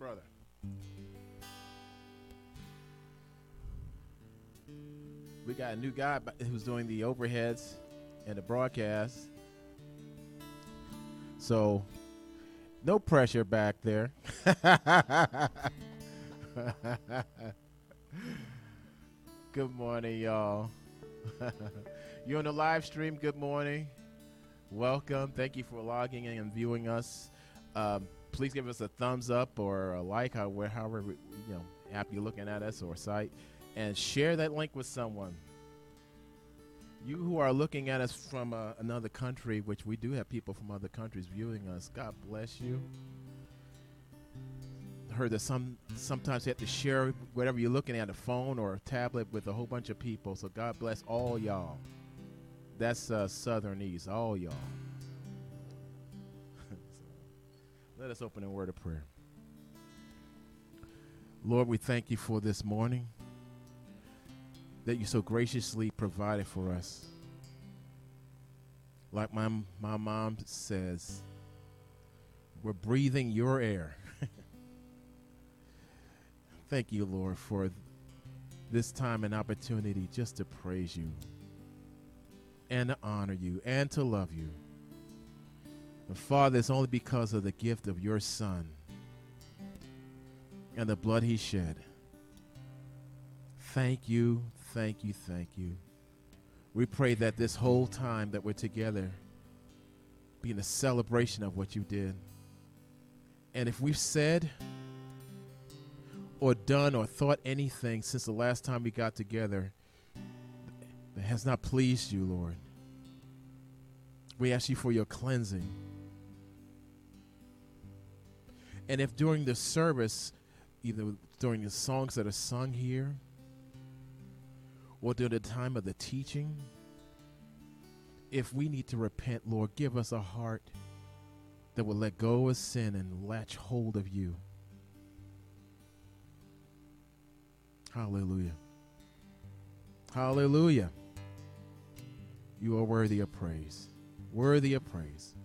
brother. We got a new guy who's doing the overheads and the broadcast. So, no pressure back there. good morning, y'all. You're on the live stream? Good morning. Welcome. Thank you for logging in and viewing us. Um, please give us a thumbs up or a like, however, however you know, app you're looking at us or site, and share that link with someone. You who are looking at us from uh, another country, which we do have people from other countries viewing us, God bless you. Heard that some sometimes you have to share whatever you're looking at a phone or a tablet with a whole bunch of people. So God bless all y'all. That's uh, Southern East, all y'all. Let us open a word of prayer. Lord, we thank you for this morning that you so graciously provided for us. Like my, my mom says, we're breathing your air. thank you, Lord, for this time and opportunity just to praise you and to honor you and to love you. And Father, it's only because of the gift of your Son and the blood he shed. Thank you, thank you, thank you. We pray that this whole time that we're together be a celebration of what you did. And if we've said or done or thought anything since the last time we got together that has not pleased you, Lord, we ask you for your cleansing. And if during the service, either during the songs that are sung here, or during the time of the teaching, if we need to repent, Lord, give us a heart that will let go of sin and latch hold of you. Hallelujah. Hallelujah. You are worthy of praise. Worthy of praise.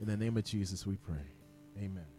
In the name of Jesus, we pray. Amen.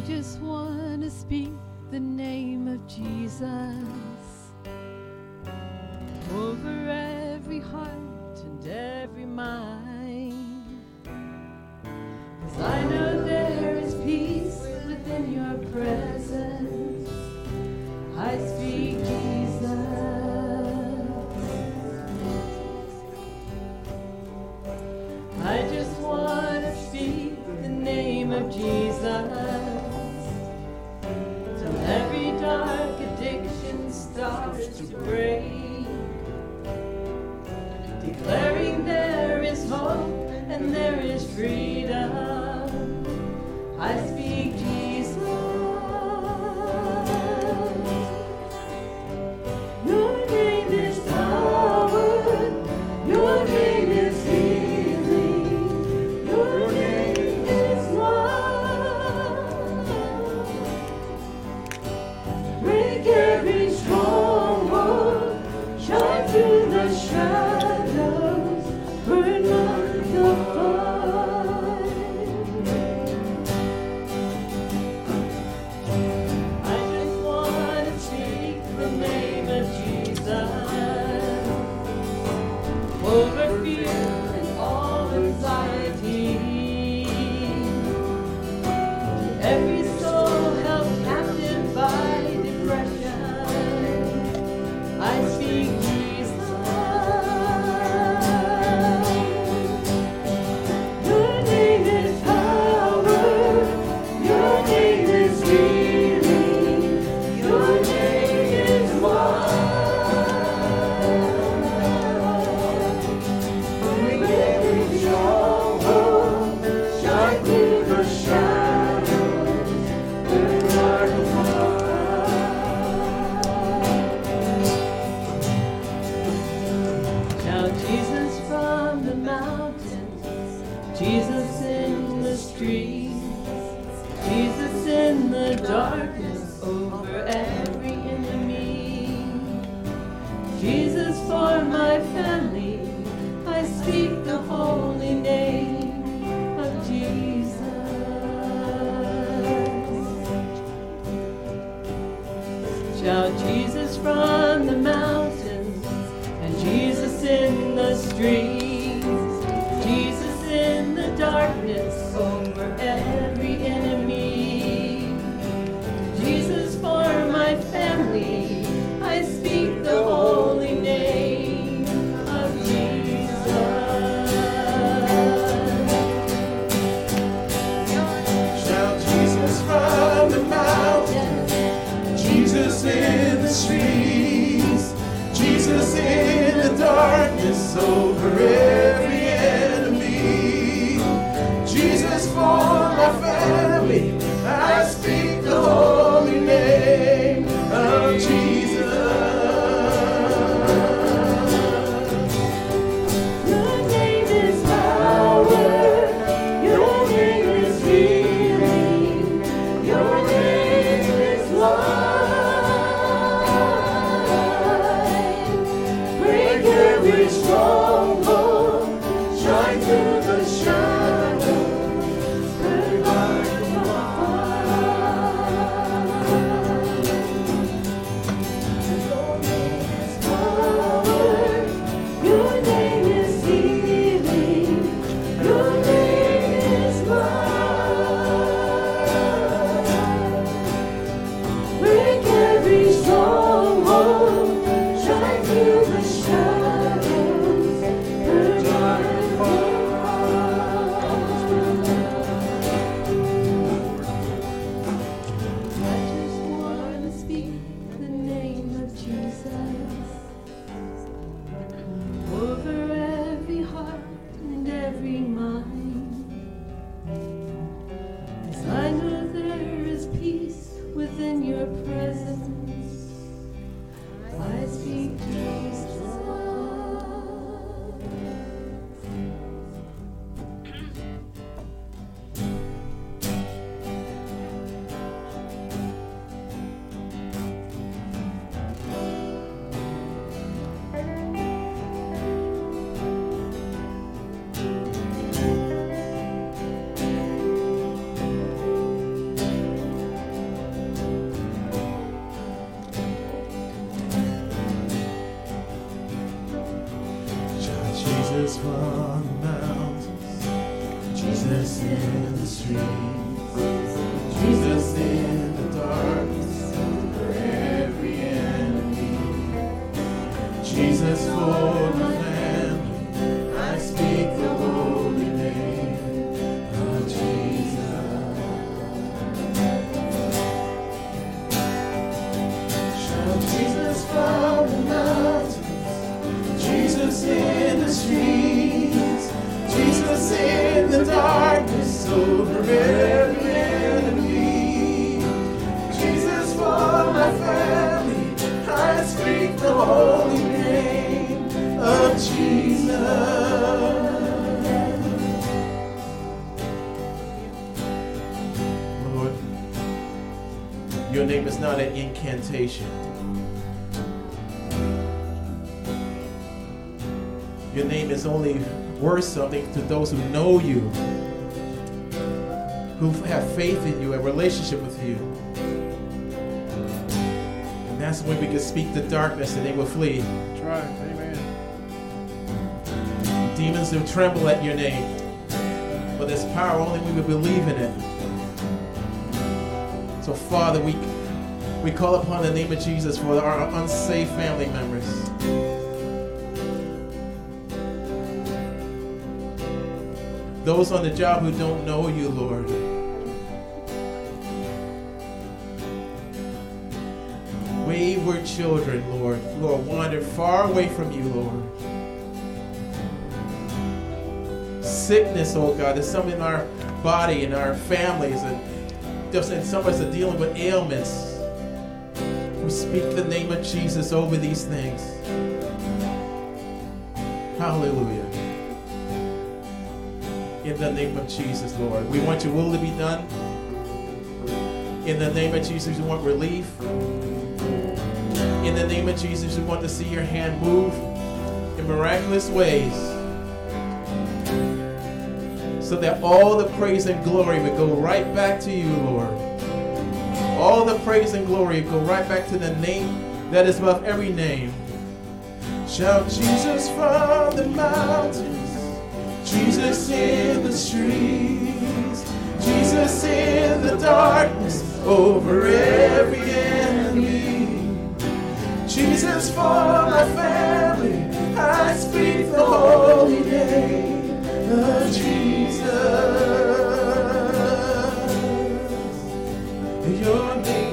I just want to speak the name of Jesus Jesus in the streets, Your name is only worth something to those who know you, who have faith in you, a relationship with you. And that's when we can speak to darkness and they will flee. That's right. Amen. Demons will tremble at your name. But there's power only when we believe in it. So, Father, we, we call upon the name of Jesus for our unsafe family members. Those on the job who don't know you, Lord. Wayward children, Lord, who are wandered far away from you, Lord. sickness, oh God. There's some in our body, in our families, and just and some of us are dealing with ailments. We speak the name of Jesus over these things. Hallelujah in the name of Jesus, Lord. We want your will to be done. In the name of Jesus, we want relief. In the name of Jesus, we want to see your hand move in miraculous ways so that all the praise and glory would go right back to you, Lord. All the praise and glory go right back to the name that is above every name. Shout Jesus from the mountain. Jesus in the streets, Jesus in the darkness over every enemy. Jesus for my family, I speak the holy name of Jesus. Your name.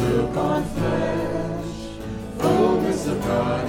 took on flesh, fullness of God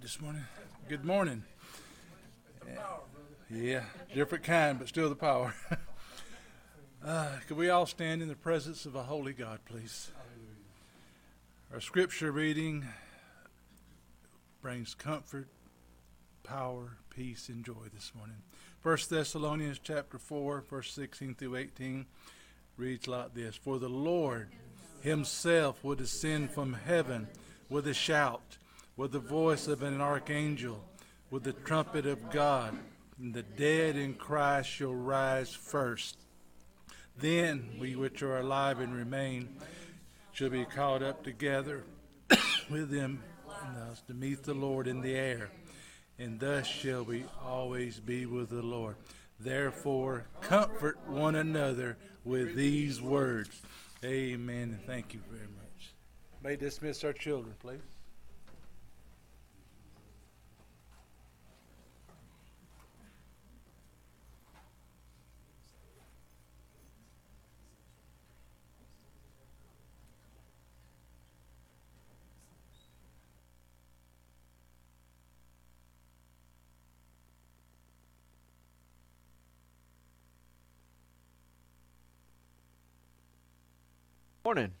this morning. Good morning. Yeah, different kind, but still the power. uh, could we all stand in the presence of a holy God, please? Our scripture reading brings comfort, power, peace, and joy this morning. First Thessalonians chapter 4, verse 16 through 18 reads like this For the Lord himself will descend from heaven with a shout, with the voice of an archangel, with the trumpet of God, and the dead in Christ shall rise first. Then we which are alive and remain shall be caught up together with them to meet the Lord in the air, and thus shall we always be with the Lord. Therefore, comfort one another with these words. Amen, thank you very much. May dismiss our children, please. Morning.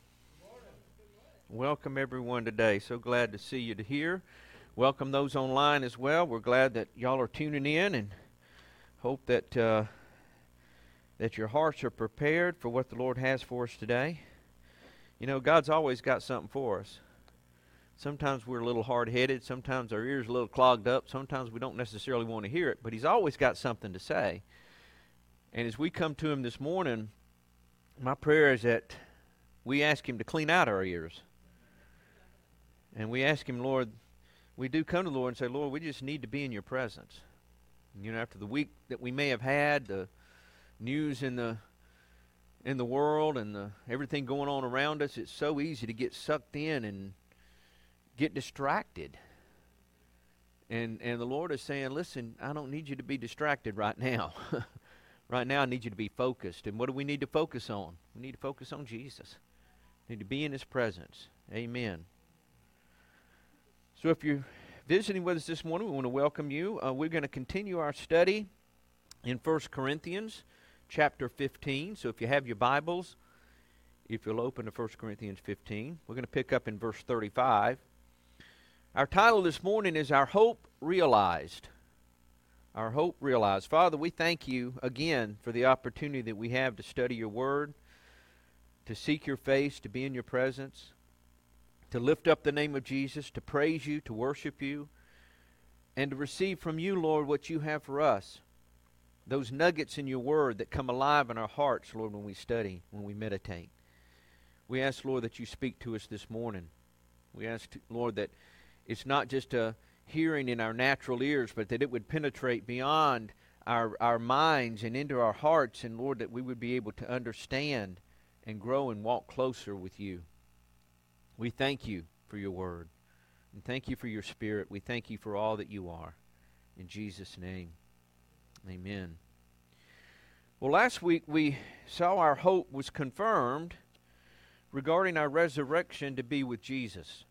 Welcome everyone today. So glad to see you here. Welcome those online as well. We're glad that y'all are tuning in and hope that uh, that your hearts are prepared for what the Lord has for us today. You know, God's always got something for us. Sometimes we're a little hard-headed, sometimes our ears are a little clogged up, sometimes we don't necessarily want to hear it, but he's always got something to say. And as we come to him this morning, my prayer is that we ask Him to clean out our ears. And we ask Him, Lord, we do come to the Lord and say, Lord, we just need to be in your presence. You know, after the week that we may have had, the news in the in the world and the, everything going on around us, it's so easy to get sucked in and get distracted. And and the Lord is saying, listen, I don't need you to be distracted right now. right now I need you to be focused. And what do we need to focus on? We need to focus on Jesus need to be in His presence. Amen. So if you're visiting with us this morning, we want to welcome you. Uh, we're going to continue our study in 1 Corinthians chapter 15. So if you have your Bibles, if you'll open to 1 Corinthians 15, we're going to pick up in verse 35. Our title this morning is Our Hope Realized. Our Hope Realized. Father, we thank you again for the opportunity that we have to study your word to seek your face, to be in your presence, to lift up the name of Jesus, to praise you, to worship you, and to receive from you, Lord, what you have for us. Those nuggets in your word that come alive in our hearts, Lord, when we study, when we meditate. We ask, Lord, that you speak to us this morning. We ask, Lord, that it's not just a hearing in our natural ears, but that it would penetrate beyond our, our minds and into our hearts, and Lord, that we would be able to understand and grow and walk closer with you. We thank you for your word. And thank you for your spirit. We thank you for all that you are. In Jesus' name, amen. Well, last week we saw our hope was confirmed regarding our resurrection to be with Jesus.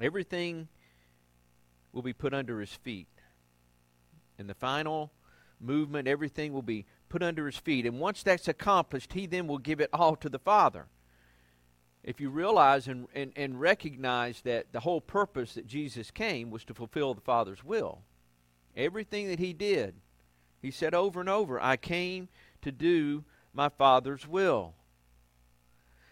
Everything will be put under his feet. In the final movement, everything will be put under his feet. And once that's accomplished, he then will give it all to the Father. If you realize and, and, and recognize that the whole purpose that Jesus came was to fulfill the Father's will, everything that he did, he said over and over, I came to do my Father's will.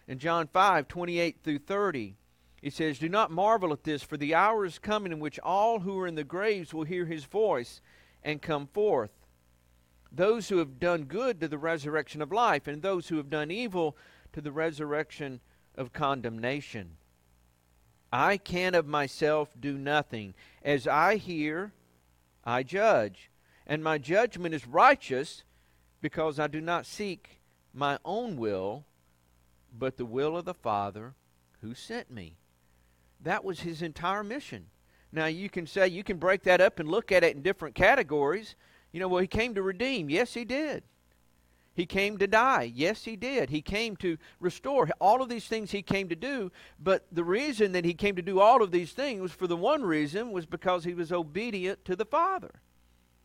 In John 5 28 through 30, he says, Do not marvel at this, for the hour is coming in which all who are in the graves will hear his voice and come forth those who have done good to the resurrection of life, and those who have done evil to the resurrection of condemnation. I can of myself do nothing. As I hear, I judge. And my judgment is righteous because I do not seek my own will, but the will of the Father who sent me. That was his entire mission. Now, you can say, you can break that up and look at it in different categories. You know, well, he came to redeem. Yes, he did. He came to die. Yes, he did. He came to restore. All of these things he came to do, but the reason that he came to do all of these things for the one reason was because he was obedient to the Father.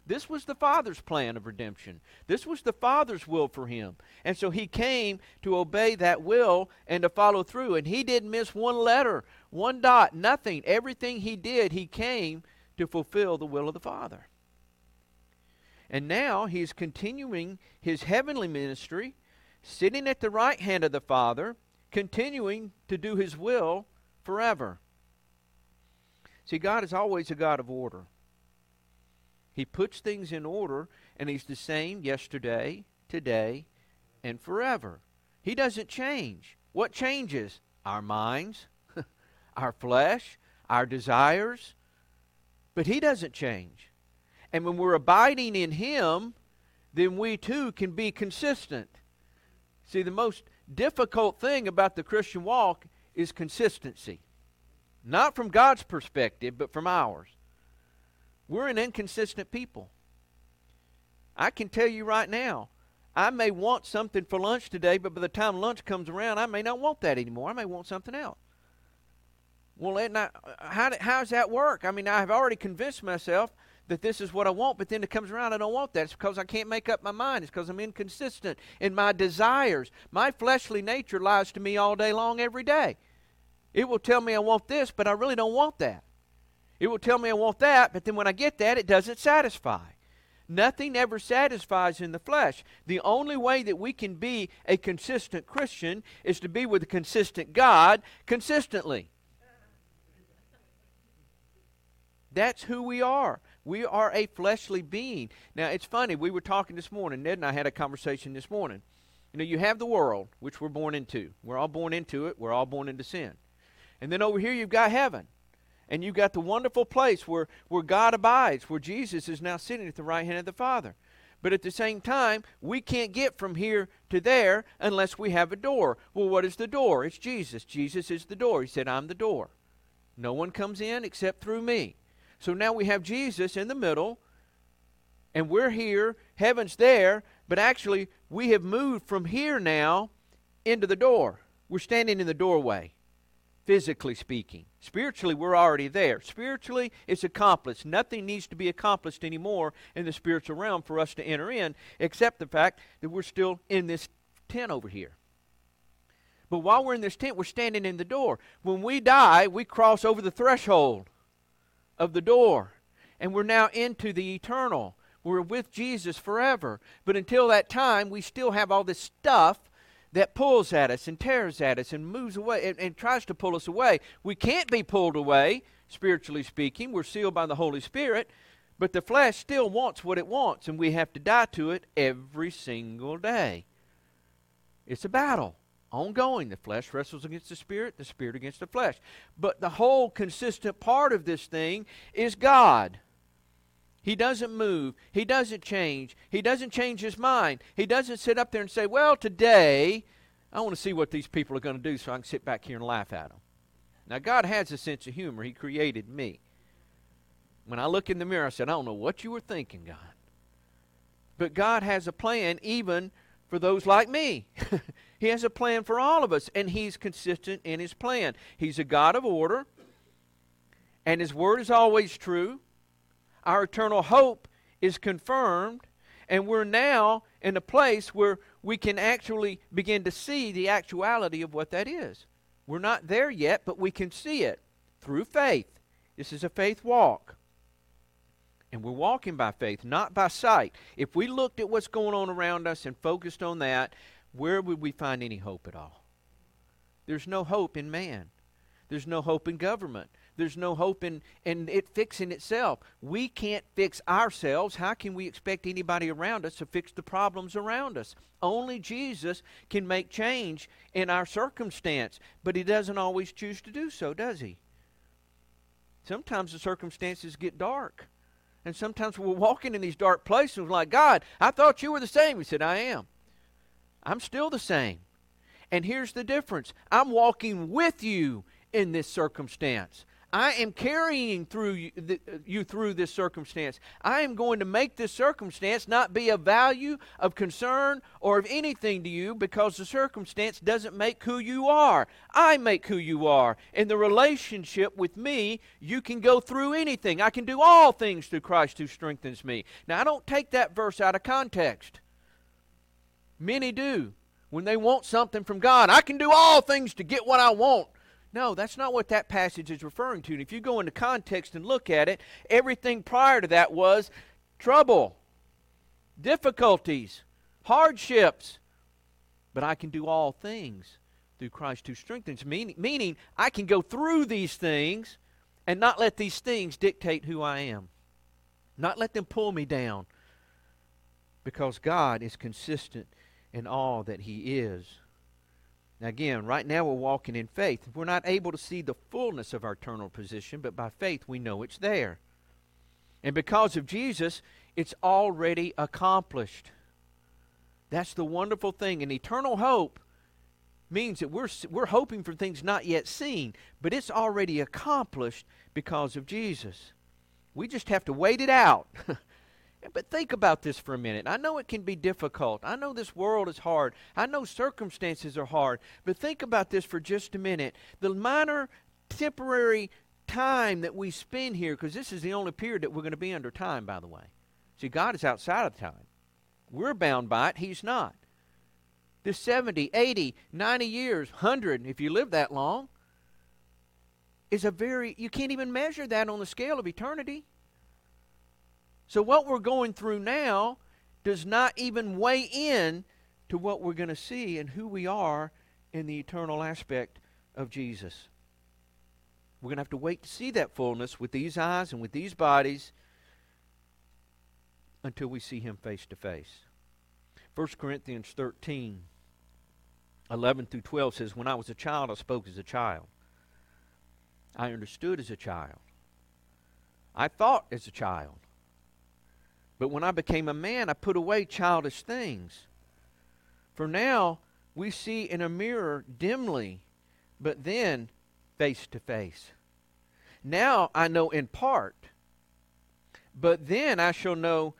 This was the Father's plan of redemption. This was the Father's will for him. And so he came to obey that will and to follow through. And he didn't miss one letter, one dot, nothing. Everything he did, he came to fulfill the will of the Father. And now he's continuing his heavenly ministry, sitting at the right hand of the Father, continuing to do his will forever. See, God is always a God of order. He puts things in order, and He's the same yesterday, today, and forever. He doesn't change. What changes? Our minds, our flesh, our desires. But He doesn't change. And when we're abiding in Him, then we too can be consistent. See, the most difficult thing about the Christian walk is consistency. Not from God's perspective, but from ours. We're an inconsistent people. I can tell you right now, I may want something for lunch today, but by the time lunch comes around, I may not want that anymore. I may want something else. Well, not, how, how does that work? I mean, I've already convinced myself that this is what I want, but then it comes around, I don't want that. It's because I can't make up my mind. It's because I'm inconsistent in my desires. My fleshly nature lies to me all day long, every day. It will tell me I want this, but I really don't want that. It will tell me I want that, but then when I get that, it doesn't satisfy. Nothing ever satisfies in the flesh. The only way that we can be a consistent Christian is to be with a consistent God consistently. That's who we are. We are a fleshly being. Now, it's funny. We were talking this morning. Ned and I had a conversation this morning. You know, you have the world, which we're born into. We're all born into it. We're all born into sin. And then over here, you've got heaven and you've got the wonderful place where, where God abides, where Jesus is now sitting at the right hand of the Father. But at the same time, we can't get from here to there unless we have a door. Well, what is the door? It's Jesus. Jesus is the door. He said, I'm the door. No one comes in except through me. So now we have Jesus in the middle, and we're here, heaven's there, but actually we have moved from here now into the door. We're standing in the doorway physically speaking. Spiritually, we're already there. Spiritually, it's accomplished. Nothing needs to be accomplished anymore in the spiritual realm for us to enter in, except the fact that we're still in this tent over here. But while we're in this tent, we're standing in the door. When we die, we cross over the threshold of the door, and we're now into the eternal. We're with Jesus forever. But until that time, we still have all this stuff that pulls at us and tears at us and moves away and, and, tries to pull us away. We can't be pulled away, spiritually speaking. We're sealed by the Holy Spirit, but the flesh still wants what it wants, and we have to die to it every single day. It's a battle, ongoing. The flesh wrestles against the spirit, the spirit against the flesh. But the whole consistent part of this thing is God. He doesn't move. He doesn't change. He doesn't change his mind. He doesn't sit up there and say, Well, today, I want to see what these people are going to do so I can sit back here and laugh at them. Now, God has a sense of humor. He created me. When I look in the mirror, I said, I don't know what you were thinking, God. But God has a plan even for those like me. he has a plan for all of us, and He's consistent in His plan. He's a God of order, and His word is always true our eternal hope is confirmed, and we're now in a place where we can actually begin to see the actuality of what that is. We're not there yet, but we can see it through faith. This is a faith walk. And we're walking by faith, not by sight. If we looked at what's going on around us and focused on that, where would we find any hope at all? There's no hope in man. There's no hope in government. There's no hope in, in it fixing itself. We can't fix ourselves. How can we expect anybody around us to fix the problems around us? Only Jesus can make change in our circumstance, but He doesn't always choose to do so, does He? Sometimes the circumstances get dark. And sometimes we're walking in these dark places like, God, I thought you were the same. He said, I am. I'm still the same. And here's the difference I'm walking with you in this circumstance. I am carrying through you, you through this circumstance. I am going to make this circumstance not be of value, of concern, or of anything to you because the circumstance doesn't make who you are. I make who you are. In the relationship with me, you can go through anything. I can do all things through Christ who strengthens me. Now, I don't take that verse out of context. Many do. When they want something from God, I can do all things to get what I want. No, that's not what that passage is referring to. And if you go into context and look at it, everything prior to that was trouble, difficulties, hardships. But I can do all things through Christ who strengthens me, meaning I can go through these things and not let these things dictate who I am, not let them pull me down, because God is consistent in all that He is. Now, again, right now we're walking in faith. We're not able to see the fullness of our eternal position, but by faith we know it's there. And because of Jesus, it's already accomplished. That's the wonderful thing. And eternal hope means that we're, we're hoping for things not yet seen, but it's already accomplished because of Jesus. We just have to wait it out. But think about this for a minute. I know it can be difficult. I know this world is hard. I know circumstances are hard. But think about this for just a minute. The minor temporary time that we spend here, because this is the only period that we're going to be under time, by the way. See, God is outside of time. We're bound by it, He's not. This 70, 80, 90 years, 100, if you live that long, is a very, you can't even measure that on the scale of eternity. So what we're going through now does not even weigh in to what we're going to see and who we are in the eternal aspect of Jesus. We're going to have to wait to see that fullness with these eyes and with these bodies until we see him face to face. 1 Corinthians 13, 11 through 12 says, When I was a child, I spoke as a child. I understood as a child. I thought as a child. But when I became a man, I put away childish things. For now we see in a mirror dimly, but then face to face. Now I know in part, but then I shall know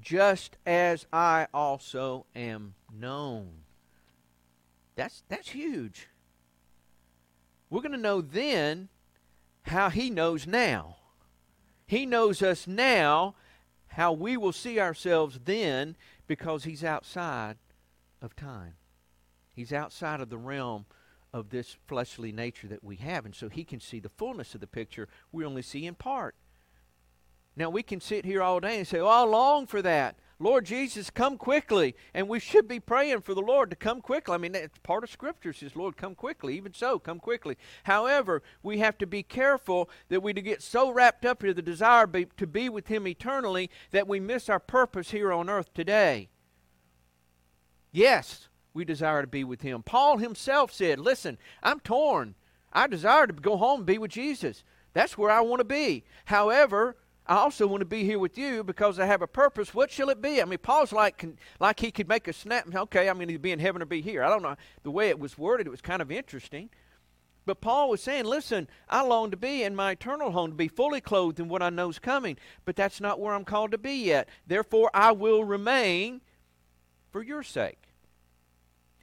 just as I also am known. That's, that's huge. We're going to know then how he knows now. He knows us now how we will see ourselves then because he's outside of time. He's outside of the realm of this fleshly nature that we have. And so he can see the fullness of the picture. We only see in part. Now, we can sit here all day and say, Oh, I long for that. Lord Jesus, come quickly. And we should be praying for the Lord to come quickly. I mean, it's part of Scripture says, Lord, come quickly. Even so, come quickly. However, we have to be careful that we get so wrapped up in the desire be, to be with Him eternally that we miss our purpose here on earth today. Yes, we desire to be with Him. Paul himself said, Listen, I'm torn. I desire to go home and be with Jesus. That's where I want to be. However, I also want to be here with you because I have a purpose. What shall it be? I mean, Paul's like like he could make a snap. Okay, I'm going to be in heaven or be here. I don't know the way it was worded. It was kind of interesting. But Paul was saying, listen, I long to be in my eternal home, to be fully clothed in what I know is coming. But that's not where I'm called to be yet. Therefore, I will remain for your sake.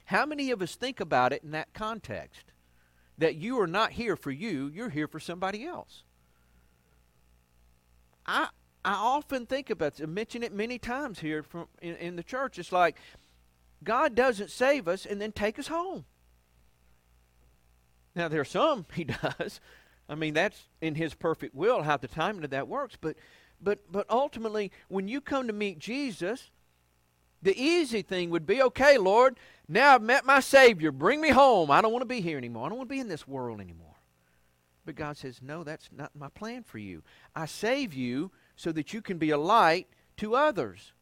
How many of us think about it in that context? That you are not here for you, you're here for somebody else. I I often think about this, I mention it many times here from in, in the church. It's like God doesn't save us and then take us home. Now there are some He does. I mean that's in His perfect will how the timing of that works. But but but ultimately, when you come to meet Jesus, the easy thing would be, okay, Lord, now I've met my Savior. Bring me home. I don't want to be here anymore. I don't want to be in this world anymore. But God says, No, that's not my plan for you. I save you so that you can be a light to others.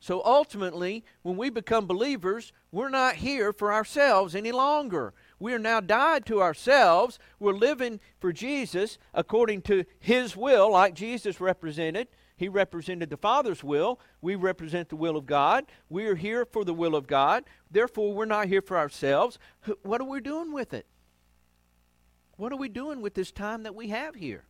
So ultimately, when we become believers, we're not here for ourselves any longer. We are now died to ourselves. We're living for Jesus according to His will, like Jesus represented. He represented the Father's will. We represent the will of God. We are here for the will of God. Therefore, we're not here for ourselves. What are we doing with it? What are we doing with this time that we have here?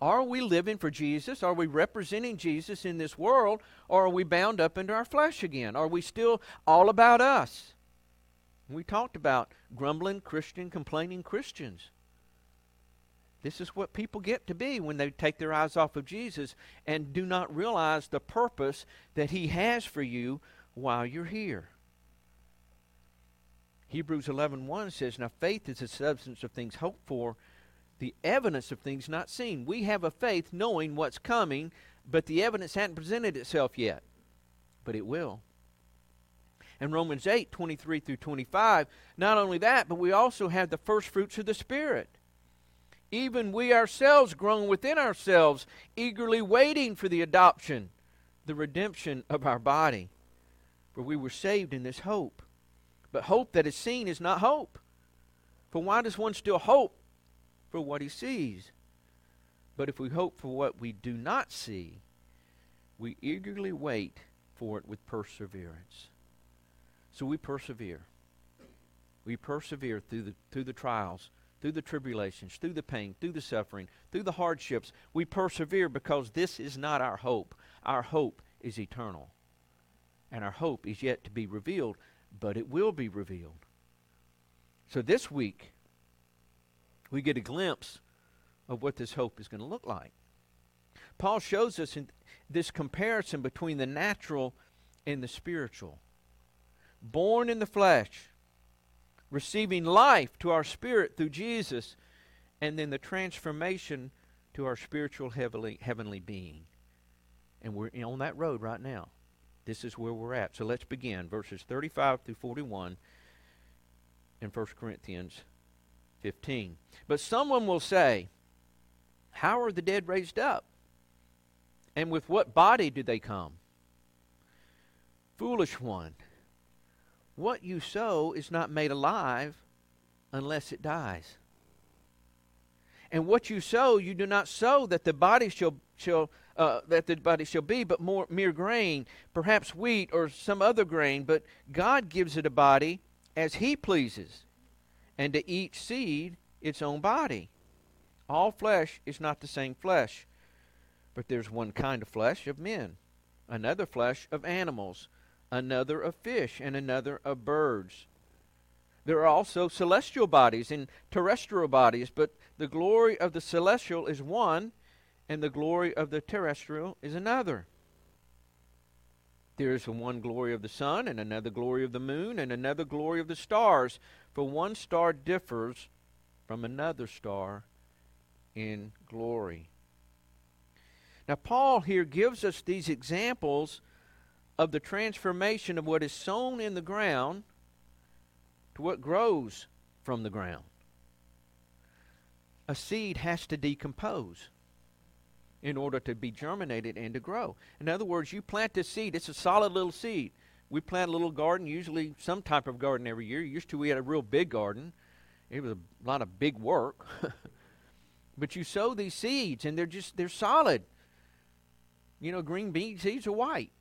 Are we living for Jesus? Are we representing Jesus in this world? Or are we bound up into our flesh again? Are we still all about us? We talked about grumbling Christian, complaining Christians. This is what people get to be when they take their eyes off of Jesus and do not realize the purpose that He has for you while you're here. Hebrews 11:1 says, "Now faith is the substance of things hoped for, the evidence of things not seen." We have a faith knowing what's coming, but the evidence hadn't presented itself yet. But it will. In Romans 8, 23 through 25, not only that, but we also have the first fruits of the Spirit. Even we ourselves groan within ourselves, eagerly waiting for the adoption, the redemption of our body. For we were saved in this hope. But hope that is seen is not hope. For why does one still hope for what he sees? But if we hope for what we do not see, we eagerly wait for it with perseverance. So we persevere. We persevere through the, through the trials, through the tribulations, through the pain, through the suffering, through the hardships. We persevere because this is not our hope. Our hope is eternal. And our hope is yet to be revealed, but it will be revealed. So this week, we get a glimpse of what this hope is going to look like. Paul shows us in this comparison between the natural and the spiritual. Born in the flesh, receiving life to our spirit through Jesus, and then the transformation to our spiritual heavenly, heavenly being. And we're on that road right now. This is where we're at. So let's begin. Verses 35 through 41 in 1 Corinthians 15. But someone will say, How are the dead raised up? And with what body do they come? Foolish one. What you sow is not made alive unless it dies. And what you sow, you do not sow that the body shall, shall uh, that the body shall be, but more mere grain, perhaps wheat or some other grain. But God gives it a body as He pleases, and to each seed its own body. All flesh is not the same flesh, but there's one kind of flesh of men, another flesh of animals, another of fish, and another of birds. There are also celestial bodies and terrestrial bodies, but the glory of the celestial is one, and the glory of the terrestrial is another. There is one glory of the sun, and another glory of the moon, and another glory of the stars. For one star differs from another star in glory. Now, Paul here gives us these examples of the transformation of what is sown in the ground what grows from the ground. A seed has to decompose in order to be germinated and to grow. In other words, you plant this seed, it's a solid little seed. We plant a little garden, usually some type of garden every year. Used to, we had a real big garden. It was a lot of big work. but you sow these seeds, and they're just, they're solid. You know, green bean seeds are white.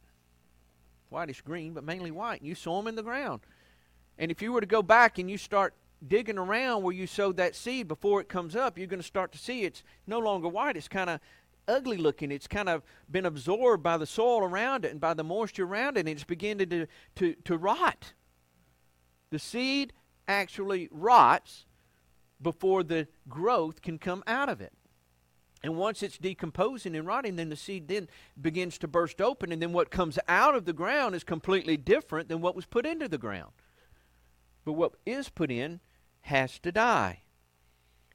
Whitish green, but mainly white. And you sow them in the ground. And if you were to go back and you start digging around where you sowed that seed before it comes up, you're going to start to see it's no longer white. It's kind of ugly looking. It's kind of been absorbed by the soil around it and by the moisture around it, and it's beginning to, to, to rot. The seed actually rots before the growth can come out of it. And once it's decomposing and rotting, then the seed then begins to burst open, and then what comes out of the ground is completely different than what was put into the ground. But what is put in has to die.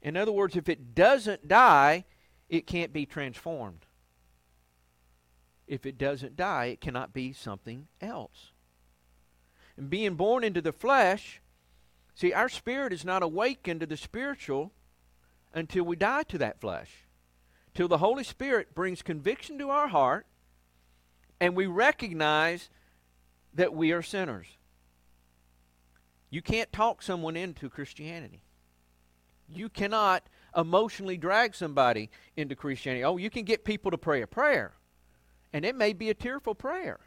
In other words, if it doesn't die, it can't be transformed. If it doesn't die, it cannot be something else. And being born into the flesh, see, our spirit is not awakened to the spiritual until we die to that flesh. Till the Holy Spirit brings conviction to our heart and we recognize that we are sinners. You can't talk someone into Christianity. You cannot emotionally drag somebody into Christianity. Oh, you can get people to pray a prayer, and it may be a tearful prayer.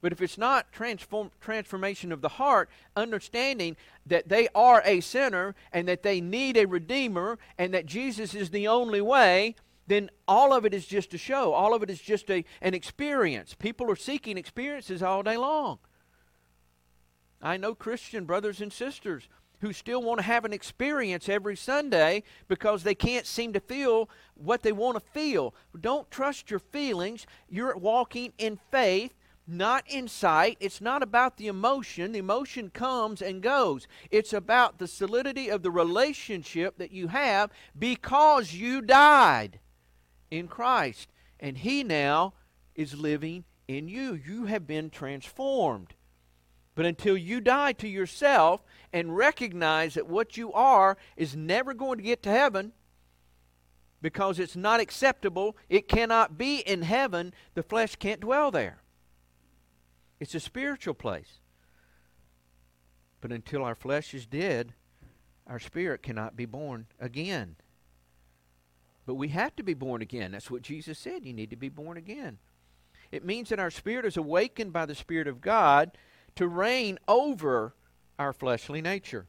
But if it's not transform, transformation of the heart, understanding that they are a sinner and that they need a redeemer and that Jesus is the only way, then all of it is just a show. All of it is just a, an experience. People are seeking experiences all day long. I know Christian brothers and sisters who still want to have an experience every Sunday because they can't seem to feel what they want to feel. Don't trust your feelings. You're walking in faith, not in sight. It's not about the emotion. The emotion comes and goes. It's about the solidity of the relationship that you have because you died in Christ. And He now is living in you. You have been transformed. But until you die to yourself and recognize that what you are is never going to get to heaven because it's not acceptable, it cannot be in heaven, the flesh can't dwell there. It's a spiritual place. But until our flesh is dead, our spirit cannot be born again. But we have to be born again. That's what Jesus said. You need to be born again. It means that our spirit is awakened by the Spirit of God to reign over our fleshly nature.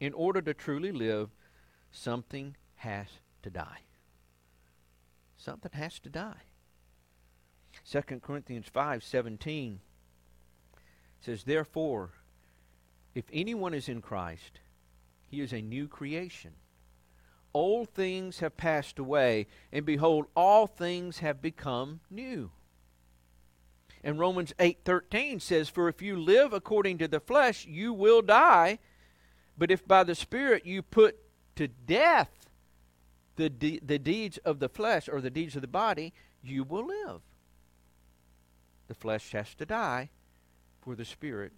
In order to truly live, something has to die. Something has to die. 2 Corinthians 5:17 says therefore if anyone is in Christ he is a new creation old things have passed away and behold all things have become new and Romans 8:13 says for if you live according to the flesh you will die. But if by the spirit you put to death the de- the deeds of the flesh or the deeds of the body you will live. The flesh has to die for the spirit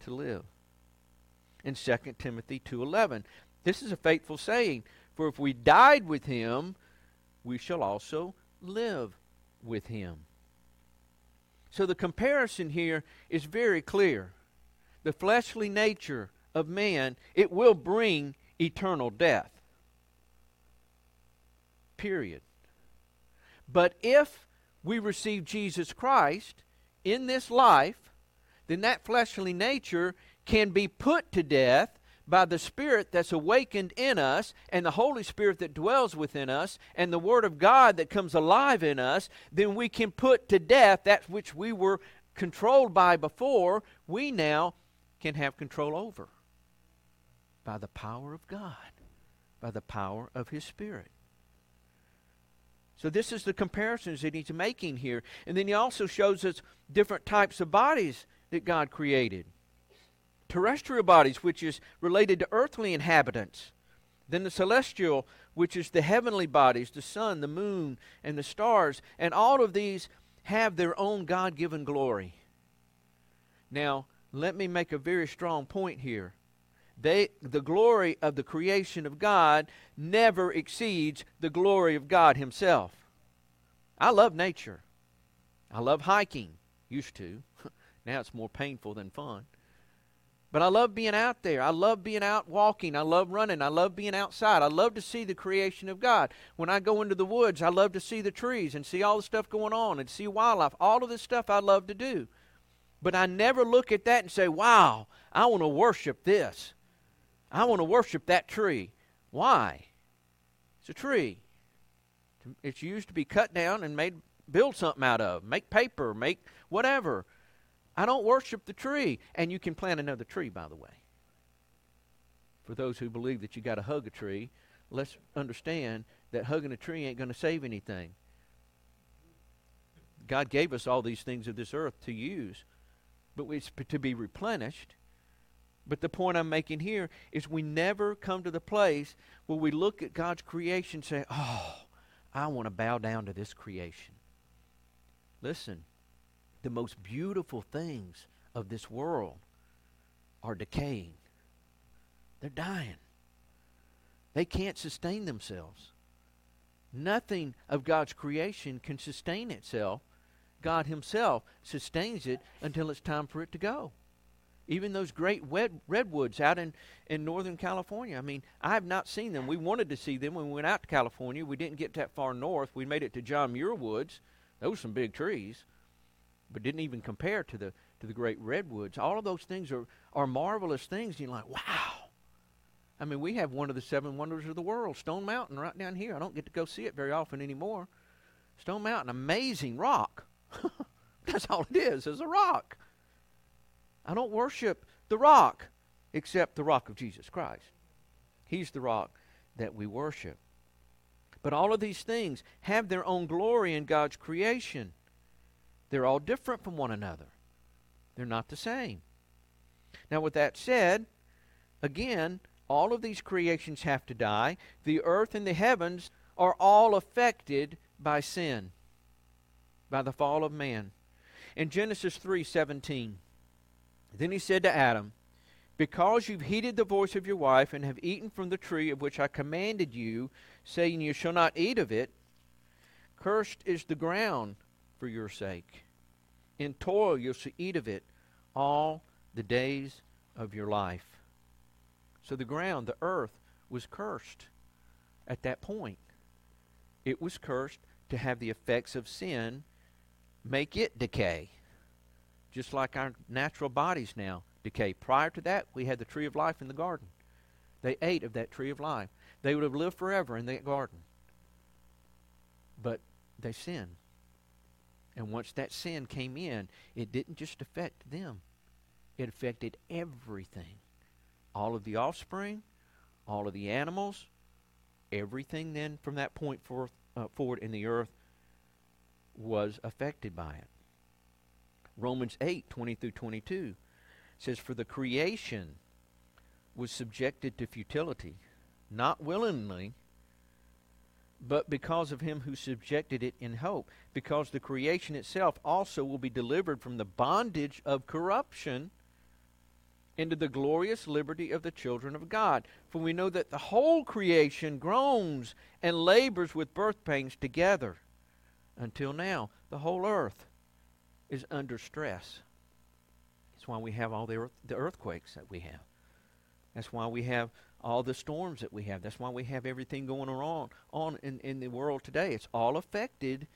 to live. In 2 Timothy 2:11 this is a faithful saying for if we died with him we shall also live with him so the comparison here is very clear. The fleshly nature of man, it will bring eternal death. Period. But if we receive Jesus Christ in this life, then that fleshly nature can be put to death by the Spirit that's awakened in us, and the Holy Spirit that dwells within us, and the Word of God that comes alive in us, then we can put to death that which we were controlled by before, we now can have control over by the power of God, by the power of His Spirit. So, this is the comparisons that he's making here. And then he also shows us different types of bodies that God created terrestrial bodies, which is related to earthly inhabitants. Then the celestial, which is the heavenly bodies, the sun, the moon, and the stars. And all of these have their own God given glory. Now, let me make a very strong point here. They, the glory of the creation of God never exceeds the glory of God Himself. I love nature. I love hiking. Used to. now it's more painful than fun. But I love being out there. I love being out walking. I love running. I love being outside. I love to see the creation of God. When I go into the woods, I love to see the trees and see all the stuff going on and see wildlife. All of this stuff I love to do. But I never look at that and say, wow, I want to worship this. I want to worship that tree. Why? It's a tree. It's used to be cut down and made build something out of, make paper, make whatever. I don't worship the tree. And you can plant another tree, by the way. For those who believe that you got to hug a tree, let's understand that hugging a tree ain't going to save anything. God gave us all these things of this earth to use, but it's to be replenished. But the point I'm making here is we never come to the place where we look at God's creation and say, Oh, I want to bow down to this creation. Listen, the most beautiful things of this world are decaying. They're dying. They can't sustain themselves. Nothing of God's creation can sustain itself. God Himself sustains it until it's time for it to go. Even those great red, redwoods out in, in Northern California. I mean, I have not seen them. We wanted to see them when we went out to California. We didn't get that far north. We made it to John Muir Woods. Those were some big trees. But didn't even compare to the to the great redwoods. All of those things are are marvelous things. You're like, wow. I mean, we have one of the seven wonders of the world, Stone Mountain, right down here. I don't get to go see it very often anymore. Stone Mountain, amazing rock. That's all it is, is a rock. I don't worship the rock except the rock of Jesus Christ. He's the rock that we worship. But all of these things have their own glory in God's creation. They're all different from one another, they're not the same. Now, with that said, again, all of these creations have to die. The earth and the heavens are all affected by sin, by the fall of man. In Genesis 3:17, then he said to Adam, because you've heeded the voice of your wife and have eaten from the tree of which I commanded you, saying, You shall not eat of it, cursed is the ground for your sake. In toil you shall eat of it all the days of your life. So the ground, the earth, was cursed at that point. It was cursed to have the effects of sin make it decay, just like our natural bodies now decay. Prior to that, we had the tree of life in the garden. They ate of that tree of life. They would have lived forever in that garden. But they sinned. And once that sin came in, it didn't just affect them, it affected everything. All of the offspring, all of the animals, everything then from that point forth, uh, forward in the earth was affected by it. Romans 8 20 through 22 says, For the creation was subjected to futility, not willingly, but because of him who subjected it in hope, because the creation itself also will be delivered from the bondage of corruption into the glorious liberty of the children of God. For we know that the whole creation groans and labors with birth pains together until now. The whole earth is under stress. That's why we have all the, earth, the earthquakes that we have. That's why we have all the storms that we have. That's why we have everything going on, on in, in the world today. It's all affected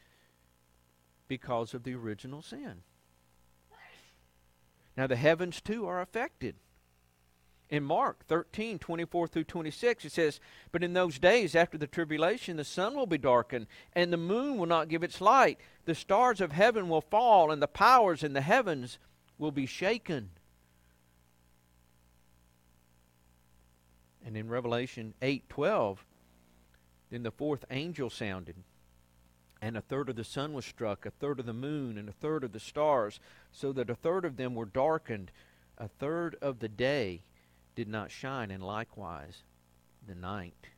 because of the original sin. Now, the heavens too are affected. In Mark 13, 24 through 26, it says, But in those days after the tribulation, the sun will be darkened, and the moon will not give its light. The stars of heaven will fall, and the powers in the heavens will be shaken. And in Revelation 8:12, then the fourth angel sounded, and a third of the sun was struck, a third of the moon, and a third of the stars, so that a third of them were darkened, a third of the day did not shine, and likewise the night.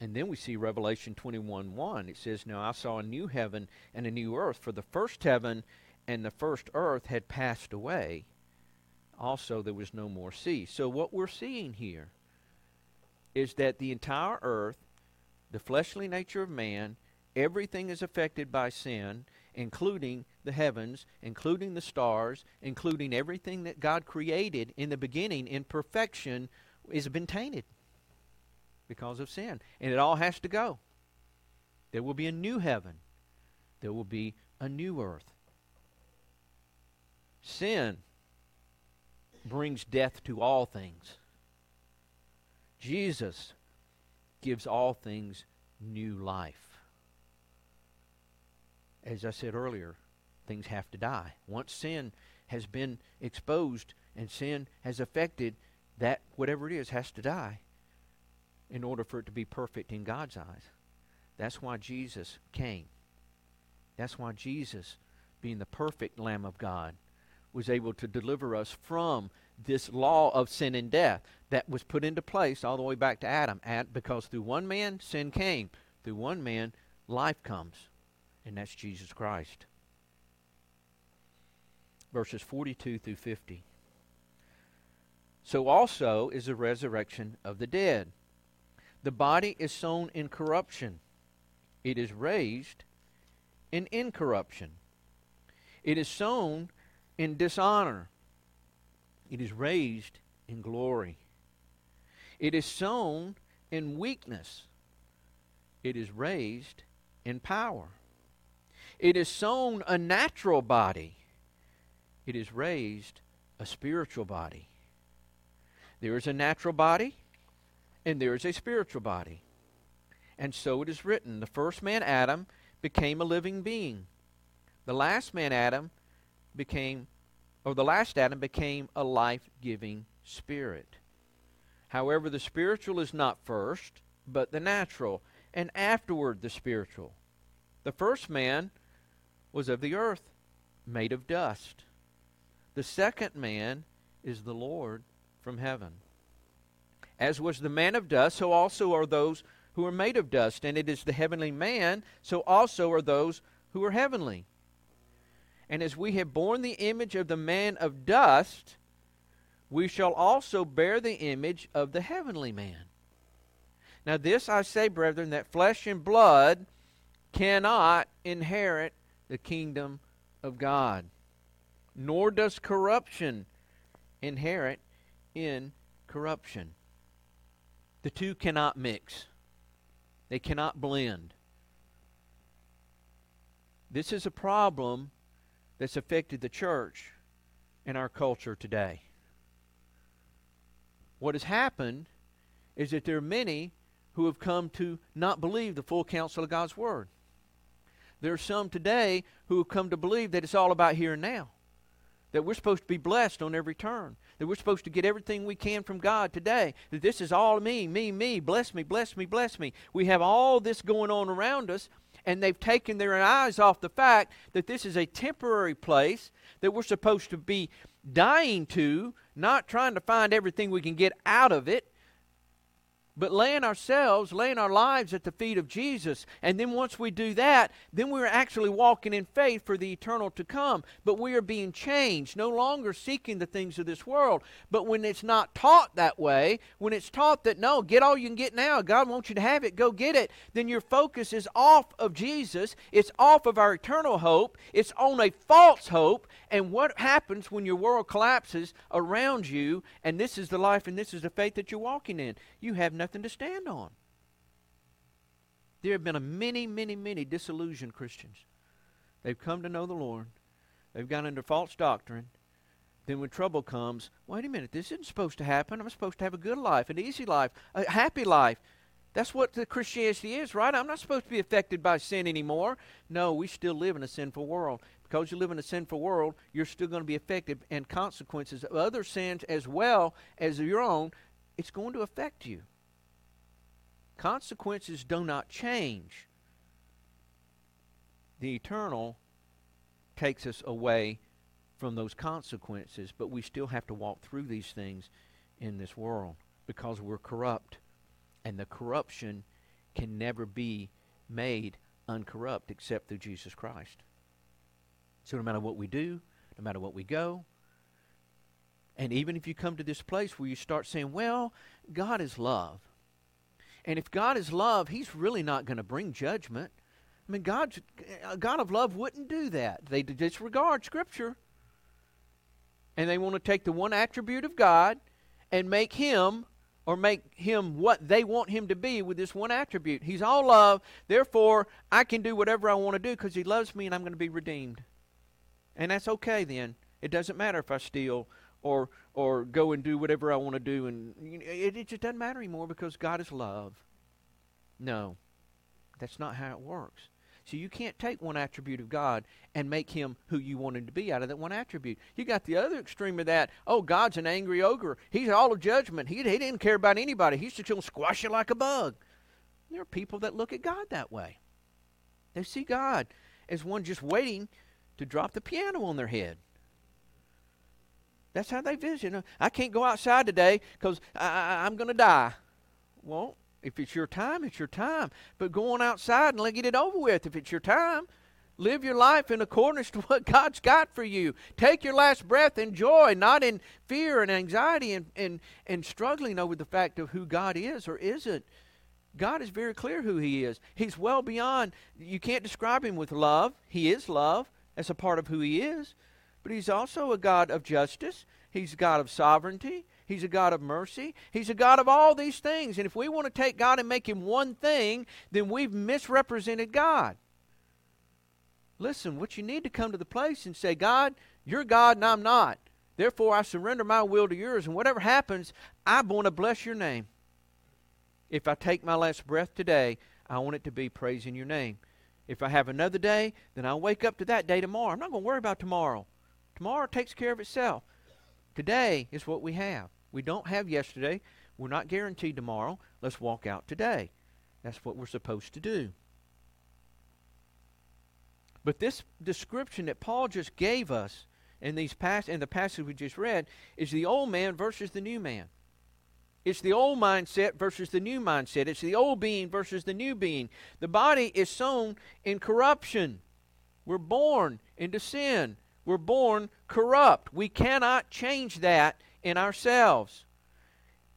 And then we see Revelation 21 1. It says, Now I saw a new heaven and a new earth, for the first heaven and the first earth had passed away. Also, there was no more sea. So, what we're seeing here is that the entire earth, the fleshly nature of man, everything is affected by sin, including the heavens, including the stars, including everything that God created in the beginning in perfection, has been tainted because of sin. And it all has to go. There will be a new heaven, there will be a new earth. Sin brings death to all things. Jesus gives all things new life. As I said earlier, things have to die. Once sin has been exposed and sin has affected, that whatever it is has to die in order for it to be perfect in God's eyes. That's why Jesus came. That's why Jesus, being the perfect Lamb of God, was able to deliver us from this law of sin and death that was put into place all the way back to Adam. because through one man, sin came. Through one man, life comes. And that's Jesus Christ. Verses 42 through 50. So also is the resurrection of the dead. The body is sown in corruption, it is raised in incorruption. It is sown in dishonor, it is raised in glory. It is sown in weakness, it is raised in power. It is sown a natural body. It is raised a spiritual body. There is a natural body and there is a spiritual body. And so it is written the first man, Adam, became a living being. The last man, Adam, became, or the last Adam became a life giving spirit. However, the spiritual is not first, but the natural, and afterward the spiritual. The first man was of the earth, made of dust. The second man is the Lord from heaven. As was the man of dust, so also are those who are made of dust. And it is the heavenly man, so also are those who are heavenly. And as we have borne the image of the man of dust, we shall also bear the image of the heavenly man. Now, this I say, brethren, that flesh and blood cannot inherit the kingdom of God, nor does corruption inherit in corruption. The two cannot mix, they cannot blend. This is a problem that's affected the church and our culture today. What has happened is that there are many who have come to not believe the full counsel of God's Word. There are some today who have come to believe that it's all about here and now, that we're supposed to be blessed on every turn, that we're supposed to get everything we can from God today, that this is all me, me, me, bless me, bless me, bless me. We have all this going on around us, and they've taken their eyes off the fact that this is a temporary place that we're supposed to be dying to, not trying to find everything we can get out of it, but laying ourselves, laying our lives at the feet of Jesus. And then once we do that, then we're actually walking in faith for the eternal to come. But we are being changed, no longer seeking the things of this world. But when it's not taught that way, when it's taught that no, get all you can get now, God wants you to have it, go get it, then your focus is off of Jesus. It's off of our eternal hope. It's on a false hope. And what happens when your world collapses around you, and this is the life and this is the faith that you're walking in? You have nothing to stand on. There have been a many, many, many disillusioned Christians. They've come to know the Lord. They've gone under false doctrine. Then when trouble comes, wait a minute, this isn't supposed to happen. I'm supposed to have a good life, an easy life, a happy life. That's what the Christianity is, right? I'm not supposed to be affected by sin anymore. No, we still live in a sinful world. Because you live in a sinful world, you're still going to be affected, and consequences of other sins as well as your own, it's going to affect you. Consequences do not change. The eternal takes us away from those consequences, but we still have to walk through these things in this world because we're corrupt. And the corruption can never be made uncorrupt except through Jesus Christ. So no matter what we do, no matter what we go, and even if you come to this place where you start saying, well, God is love. And if God is love, He's really not going to bring judgment. I mean, God, a God of love wouldn't do that. They disregard Scripture. And they want to take the one attribute of God and make Him or make Him what they want Him to be with this one attribute. He's all love. Therefore, I can do whatever I want to do because He loves me and I'm going to be redeemed. And that's okay then. It doesn't matter if I steal or or go and do whatever I want to do, and you know, it, it just doesn't matter anymore because God is love. No, that's not how it works. So you can't take one attribute of God and make him who you want him to be out of that one attribute. You got the other extreme of that. Oh, God's an angry ogre. He's all of judgment. He, he didn't care about anybody. He's just going to squash you like a bug. There are people that look at God that way. They see God as one just waiting to drop the piano on their head. That's how they vision. I can't go outside today because I'm going to die. Well, if it's your time, it's your time. But go on outside and let get it over with. If it's your time, live your life in accordance to what God's got for you. Take your last breath in joy, not in fear and anxiety and, and, and struggling over the fact of who God is or isn't. God is very clear who He is. He's well beyond, you can't describe Him with love. He is love. That's a part of who He is but he's also a God of justice. He's a God of sovereignty. He's a God of mercy. He's a God of all these things. And if we want to take God and make him one thing, then we've misrepresented God. Listen, what you need to come to the place and say, God, you're God and I'm not. Therefore, I surrender my will to yours, and whatever happens, I want to bless your name. If I take my last breath today, I want it to be praising your name. If I have another day, then I'll wake up to that day tomorrow. I'm not going to worry about tomorrow. Tomorrow takes care of itself. Today is what we have. We don't have yesterday. We're not guaranteed tomorrow. Let's walk out today. That's what we're supposed to do. But this description that Paul just gave us in these pas- in the passage we just read is the old man versus the new man. It's the old mindset versus the new mindset. It's the old being versus the new being. The body is sown in corruption. We're born into sin. We're born corrupt. We cannot change that in ourselves.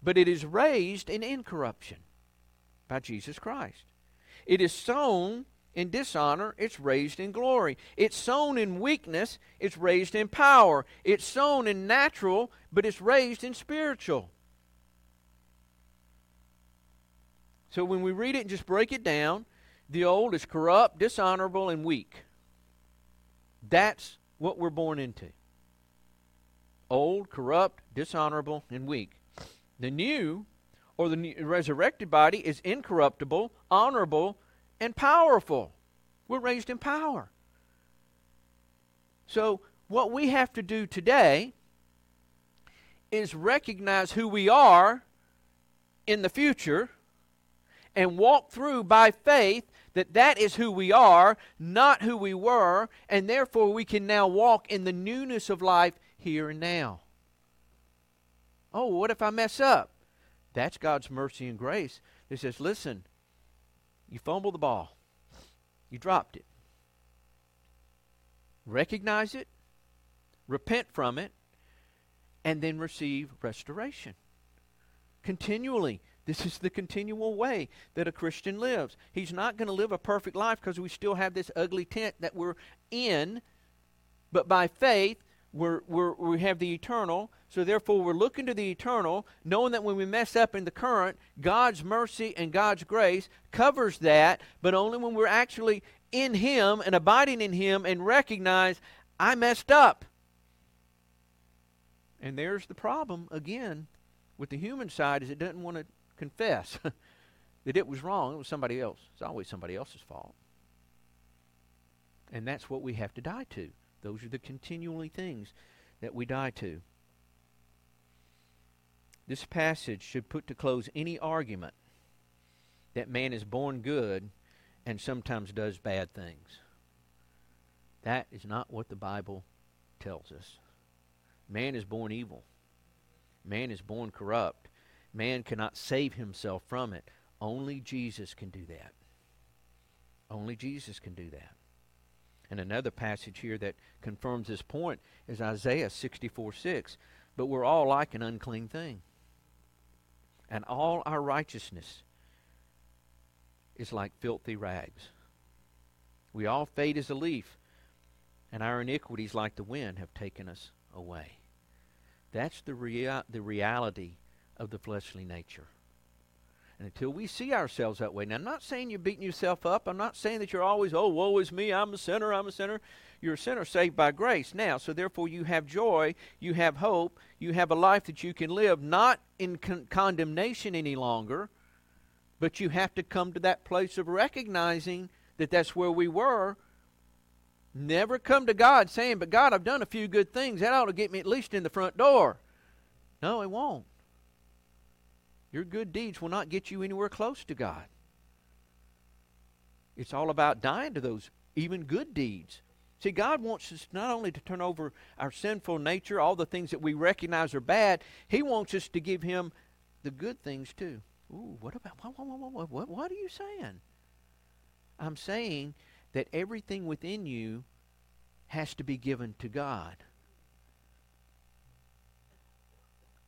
But it is raised in incorruption by Jesus Christ. It is sown in dishonor, it's raised in glory. It's sown in weakness, it's raised in power. It's sown in natural, but it's raised in spiritual. So when we read it and just break it down, the old is corrupt, dishonorable, and weak. That's what we're born into. Old, corrupt, dishonorable, and weak. The new, or the new, resurrected body, is incorruptible, honorable, and powerful. We're raised in power. So, what we have to do today is recognize who we are in the future and walk through by faith that that is who we are, not who we were, and therefore we can now walk in the newness of life here and now. Oh, what if I mess up? That's God's mercy and grace. He says, listen, you fumbled the ball. You dropped it. Recognize it, repent from it, and then receive restoration. Continually. This is the continual way that a Christian lives. He's not going to live a perfect life because we still have this ugly tent that we're in, but by faith, we're, we're, we have the eternal. So therefore, we're looking to the eternal, knowing that when we mess up in the current, God's mercy and God's grace covers that, but only when we're actually in Him and abiding in Him and recognize I messed up. And there's the problem again with the human side is it doesn't want to confess that it was wrong. It was somebody else. It's always somebody else's fault. And that's what we have to die to. Those are the continually things that we die to. This passage should put to close any argument that man is born good and sometimes does bad things. That is not what the Bible tells us. Man is born evil. Man is born corrupt. Man cannot save himself from it. Only Jesus can do that. Only Jesus can do that. And another passage here that confirms this point is Isaiah 64 6. But we're all like an unclean thing. And all our righteousness is like filthy rags. We all fade as a leaf, and our iniquities, like the wind, have taken us away. That's the, rea- the reality of the fleshly nature. And until we see ourselves that way, now I'm not saying you're beating yourself up. I'm not saying that you're always, oh, woe is me, I'm a sinner, I'm a sinner. You're a sinner saved by grace now. So therefore, you have joy, you have hope, you have a life that you can live, not in con- condemnation any longer, but you have to come to that place of recognizing that that's where we were. Never come to God saying, but God, I've done a few good things. That ought to get me at least in the front door. No, it won't. Your good deeds will not get you anywhere close to God. It's all about dying to those even good deeds. See, God wants us not only to turn over our sinful nature, all the things that we recognize are bad, He wants us to give Him the good things too. Ooh, what about what, what, what, what, what are you saying? I'm saying that everything within you has to be given to God.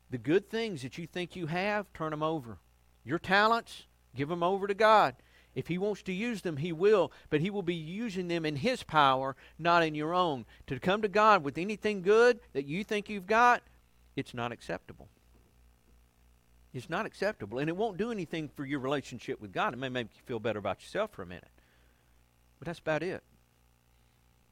The good things that you think you have, turn them over. Your talents, give them over to God. If He wants to use them, He will, but He will be using them in His power, not in your own. To come to God with anything good that you think you've got, it's not acceptable. It's not acceptable, and it won't do anything for your relationship with God. It may make you feel better about yourself for a minute, but that's about it.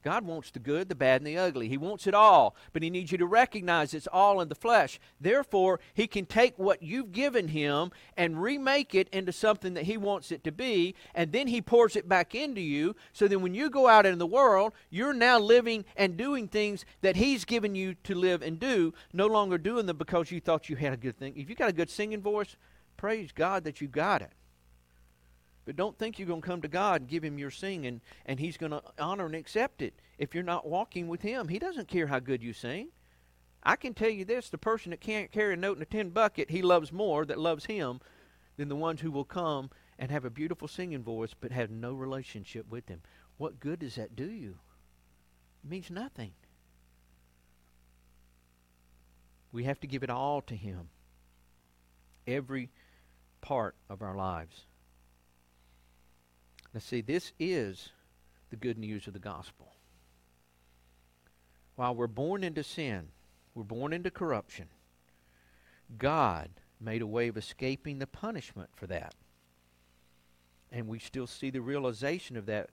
God wants the good, the bad, and the ugly. He wants it all, but He needs you to recognize it's all in the flesh. Therefore, He can take what you've given Him and remake it into something that He wants it to be, and then He pours it back into you. So then, when you go out in the world, you're now living and doing things that He's given you to live and do, no longer doing them because you thought you had a good thing. If you got a good singing voice, praise God that you got it. But don't think you're going to come to God and give Him your singing and He's going to honor and accept it if you're not walking with Him. He doesn't care how good you sing. I can tell you this the person that can't carry a note in a tin bucket, He loves more that loves Him than the ones who will come and have a beautiful singing voice but have no relationship with Him. What good does that do you? It means nothing. We have to give it all to Him. Every part of our lives. Now, see, this is the good news of the gospel. While we're born into sin, we're born into corruption, God made a way of escaping the punishment for that. And we still see the realization of that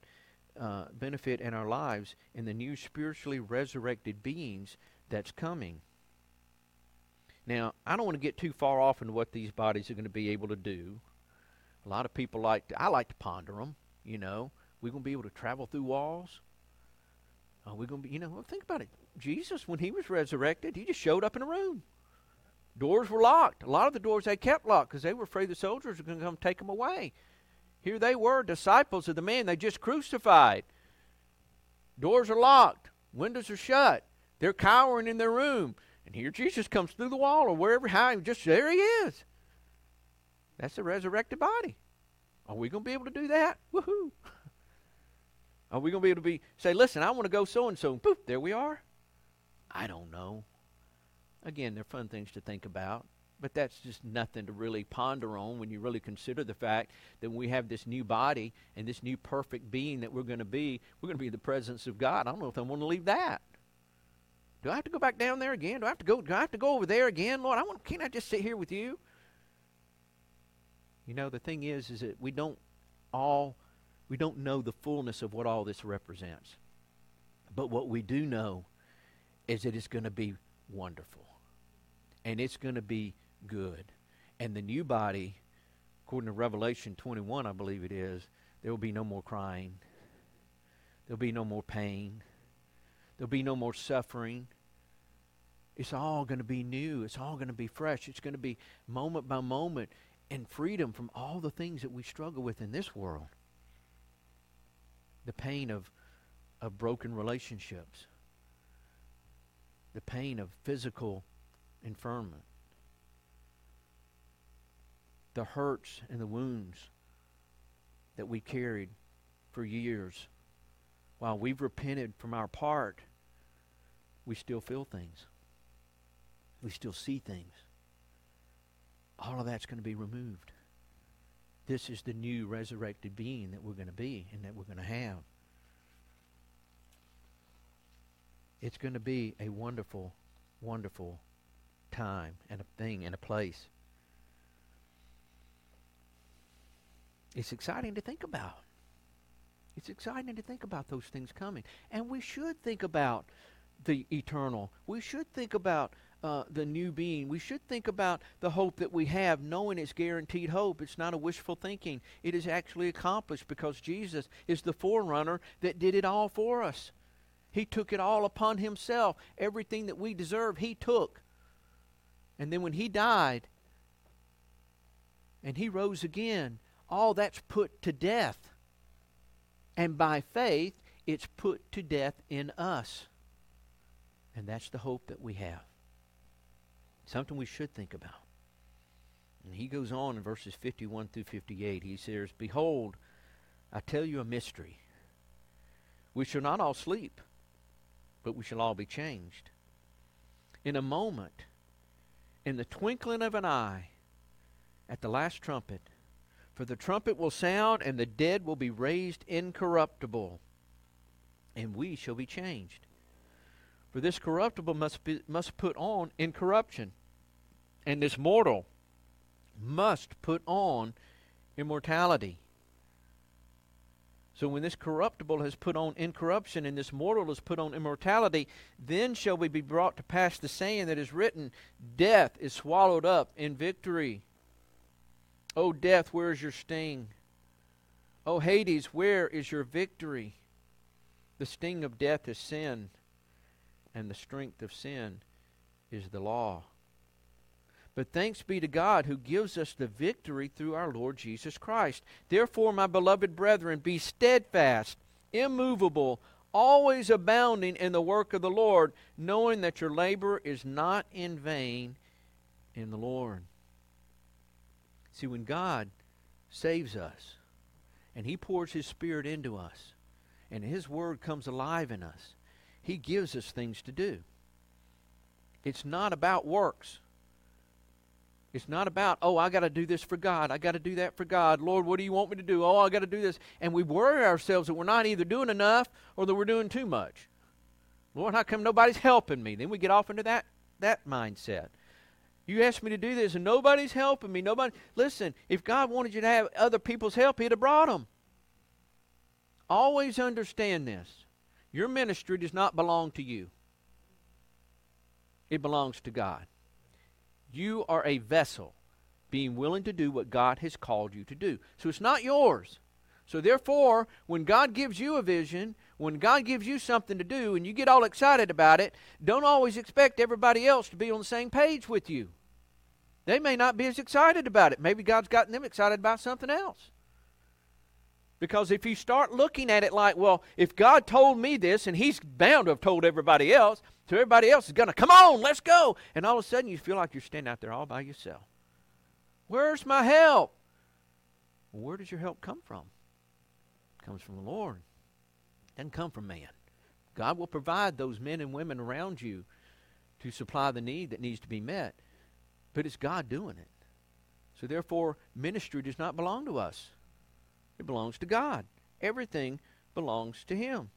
uh, benefit in our lives in the new spiritually resurrected beings that's coming. Now, I don't want to get too far off into what these bodies are going to be able to do. A lot of people like to, I like to ponder them. You know, we're going to be able to travel through walls. Are we going to be, you know, well, think about it. Jesus, when he was resurrected, he just showed up in a room. Doors were locked. A lot of the doors they kept locked because they were afraid the soldiers were going to come take them away. Here they were, disciples of the man they just crucified. Doors are locked. Windows are shut. They're cowering in their room. And here Jesus comes through the wall or wherever, how, just there he is. That's the resurrected body. Are we going to be able to do that? Woohoo! Are we going to be able to be say, listen, I want to go so and so, poof, there we are? I don't know. Again, they're fun things to think about, but that's just nothing to really ponder on when you really consider the fact that we have this new body and this new perfect being that we're going to be, we're going to be in the presence of God. I don't know if I want to leave that. Do I have to go back down there again? Do I have to go? Do I have to go over there again, Lord? I want. Can't I just sit here with you? You know, the thing is, is that we don't all, we don't know the fullness of what all this represents. But what we do know is that it's going to be wonderful. And it's going to be good. And the new body, according to Revelation 21, I believe it is, there will be no more crying. There'll be no more pain. There'll be no more suffering. It's all going to be new. It's all going to be fresh. It's going to be moment by moment and freedom from all the things that we struggle with in this world. The pain of, of broken relationships, the pain of physical infirmity, the hurts and the wounds that we carried for years. While we've repented from our part, we still feel things. We still see things all of that's going to be removed. This is the new resurrected being that we're going to be and that we're going to have. It's going to be a wonderful, wonderful time and a thing and a place. It's exciting to think about. It's exciting to think about those things coming. And we should think about the eternal. We should think about uh, the new being. We should think about the hope that we have, knowing it's guaranteed hope. It's not a wishful thinking. It is actually accomplished because Jesus is the forerunner that did it all for us. He took it all upon himself. Everything that we deserve, he took. And then when he died and he rose again, all that's put to death. And by faith, it's put to death in us. And that's the hope that we have. Something we should think about. And he goes on in verses 51 through 58. He says, Behold, I tell you a mystery. We shall not all sleep, but we shall all be changed. In a moment, in the twinkling of an eye, at the last trumpet, for the trumpet will sound, and the dead will be raised incorruptible, and we shall be changed. For this corruptible must, be, must put on incorruption, and this mortal must put on immortality. So when this corruptible has put on incorruption and this mortal has put on immortality, then shall we be brought to pass the saying that is written, Death is swallowed up in victory. O death, where is your sting? O Hades, where is your victory? The sting of death is sin, and the strength of sin is the law. But thanks be to God who gives us the victory through our Lord Jesus Christ. Therefore, my beloved brethren, be steadfast, immovable, always abounding in the work of the Lord, knowing that your labor is not in vain in the Lord. See, when God saves us and He pours His Spirit into us and His Word comes alive in us, He gives us things to do. It's not about works. It's not about, oh, I got to do this for God. I got to do that for God. Lord, what do you want me to do? Oh, I got to do this. And we worry ourselves that we're not either doing enough or that we're doing too much. Lord, how come nobody's helping me? Then we get off into that, that mindset. You asked me to do this and nobody's helping me. Nobody. Listen, if God wanted you to have other people's help, He'd have brought them. Always understand this. Your ministry does not belong to you. It belongs to God. You are a vessel being willing to do what God has called you to do. So it's not yours. So therefore, when God gives you a vision, when God gives you something to do and you get all excited about it, don't always expect everybody else to be on the same page with you. They may not be as excited about it. Maybe God's gotten them excited about something else. Because if you start looking at it like, well, if God told me this and He's bound to have told everybody else, so everybody else is going to, come on, let's go. And all of a sudden you feel like you're standing out there all by yourself. Where's my help? Where does your help come from? It comes from the Lord. It doesn't come from man. God will provide those men and women around you to supply the need that needs to be met. But it's God doing it. So therefore, ministry does not belong to us. It belongs to God. Everything belongs to Him.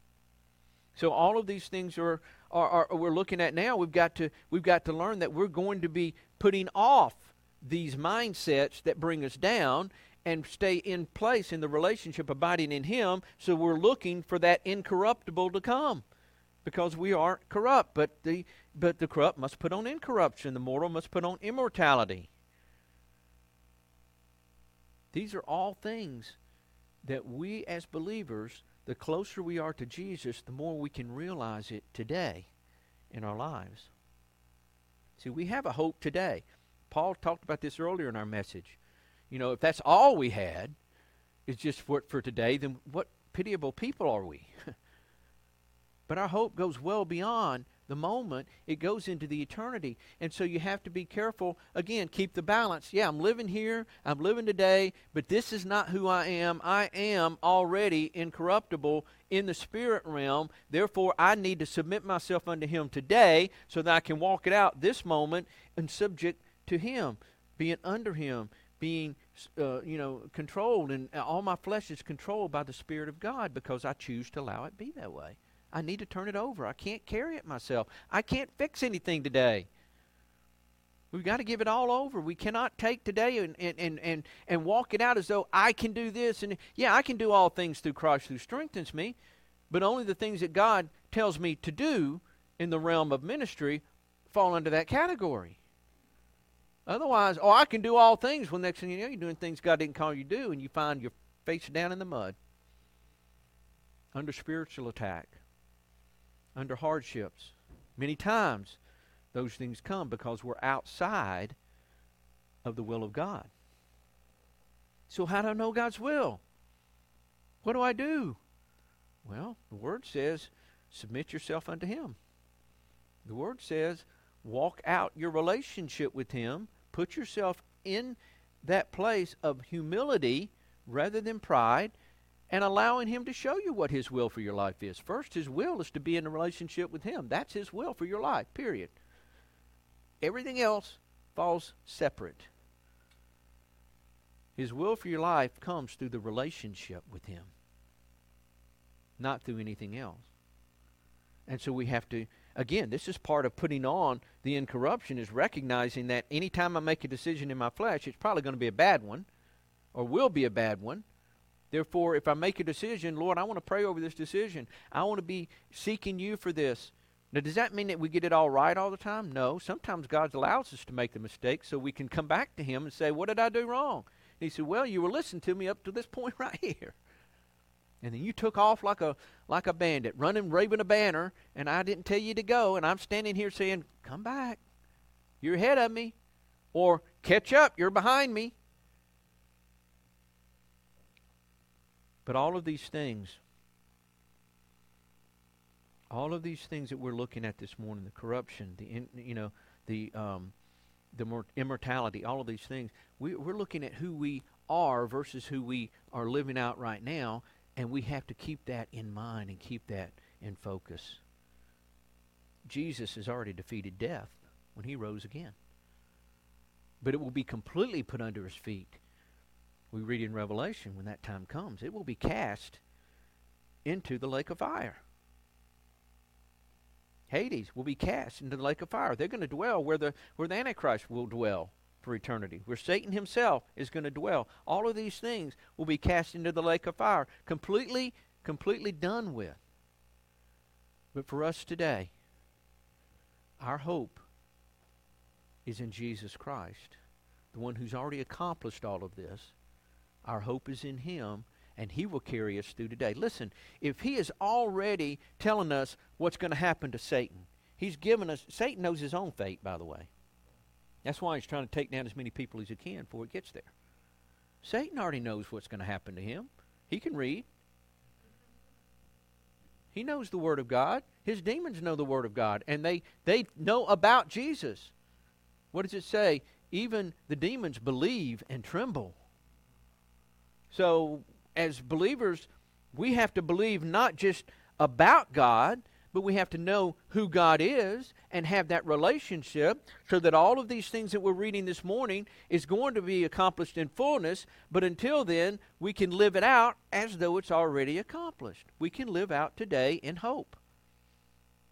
So all of these things are, are, are, we're looking at now. We've got to we've got to learn that we're going to be putting off these mindsets that bring us down and stay in place in the relationship, abiding in Him. So we're looking for that incorruptible to come, because we are corrupt. But the but the corrupt must put on incorruption. The mortal must put on immortality. These are all things that we as believers, the closer we are to Jesus, the more we can realize it today in our lives. See, we have a hope today. Paul talked about this earlier in our message. You know, if that's all we had, is just for, for today, then what pitiable people are we? but our hope goes well beyond the moment, it goes into the eternity. And so you have to be careful. Again, keep the balance. Yeah, I'm living here, I'm living today, but this is not who I am. I am already incorruptible in the spirit realm. Therefore, I need to submit myself unto Him today so that I can walk it out this moment and subject to Him, being under Him, being uh, you know controlled, and all my flesh is controlled by the Spirit of God because I choose to allow it be that way. I need to turn it over. I can't carry it myself. I can't fix anything today. We've got to give it all over. We cannot take today and, and, and, and, walk it out as though I can do this. And yeah, I can do all things through Christ who strengthens me, but only the things that God tells me to do in the realm of ministry fall under that category. Otherwise, oh, I can do all things. Well, next thing you know, you're doing things God didn't call you to do, and you find your face down in the mud under spiritual attack under hardships. Many times, those things come because we're outside of the will of God. So, how do I know God's will? What do I do? Well, the Word says, submit yourself unto Him. The Word says, walk out your relationship with Him, put yourself in that place of humility rather than pride, and allowing Him to show you what His will for your life is. First, His will is to be in a relationship with Him. That's His will for your life, period. Everything else falls separate. His will for your life comes through the relationship with Him, not through anything else. And so we have to, again, this is part of putting on the incorruption, is recognizing that anytime I make a decision in my flesh, it's probably going to be a bad one, or will be a bad one Therefore, if I make a decision, Lord, I want to pray over this decision. I want to be seeking you for this. Now, does that mean that we get it all right all the time? No. Sometimes God allows us to make the mistake so we can come back to Him and say, What did I do wrong? And He said, Well, you were listening to me up to this point right here. And then you took off like a like a bandit, running, waving a banner, and I didn't tell you to go, and I'm standing here saying, Come back. You're ahead of me. Or catch up, you're behind me. But all of these things, all of these things that we're looking at this morning, the corruption, the in, you know, the um, the mor- immortality, all of these things, we, we're looking at who we are versus who we are living out right now, and we have to keep that in mind and keep that in focus. Jesus has already defeated death when he rose again. But it will be completely put under his feet. We read in Revelation when that time comes, it will be cast into the lake of fire. Hades will be cast into the lake of fire. They're going to dwell where the where the Antichrist will dwell for eternity, where Satan himself is going to dwell. All of these things will be cast into the lake of fire, completely, completely done with. But for us today, our hope is in Jesus Christ, the one who's already accomplished all of this. Our hope is in him, and he will carry us through today. Listen, if he is already telling us what's going to happen to Satan, he's given us, Satan knows his own fate, by the way. That's why he's trying to take down as many people as he can before it gets there. Satan already knows what's going to happen to him. He can read. He knows the Word of God. His demons know the Word of God, and they, they know about Jesus. What does it say? Even the demons believe and tremble. So, as believers, we have to believe not just about God, but we have to know who God is and have that relationship so that all of these things that we're reading this morning is going to be accomplished in fullness. But until then, we can live it out as though it's already accomplished. We can live out today in hope.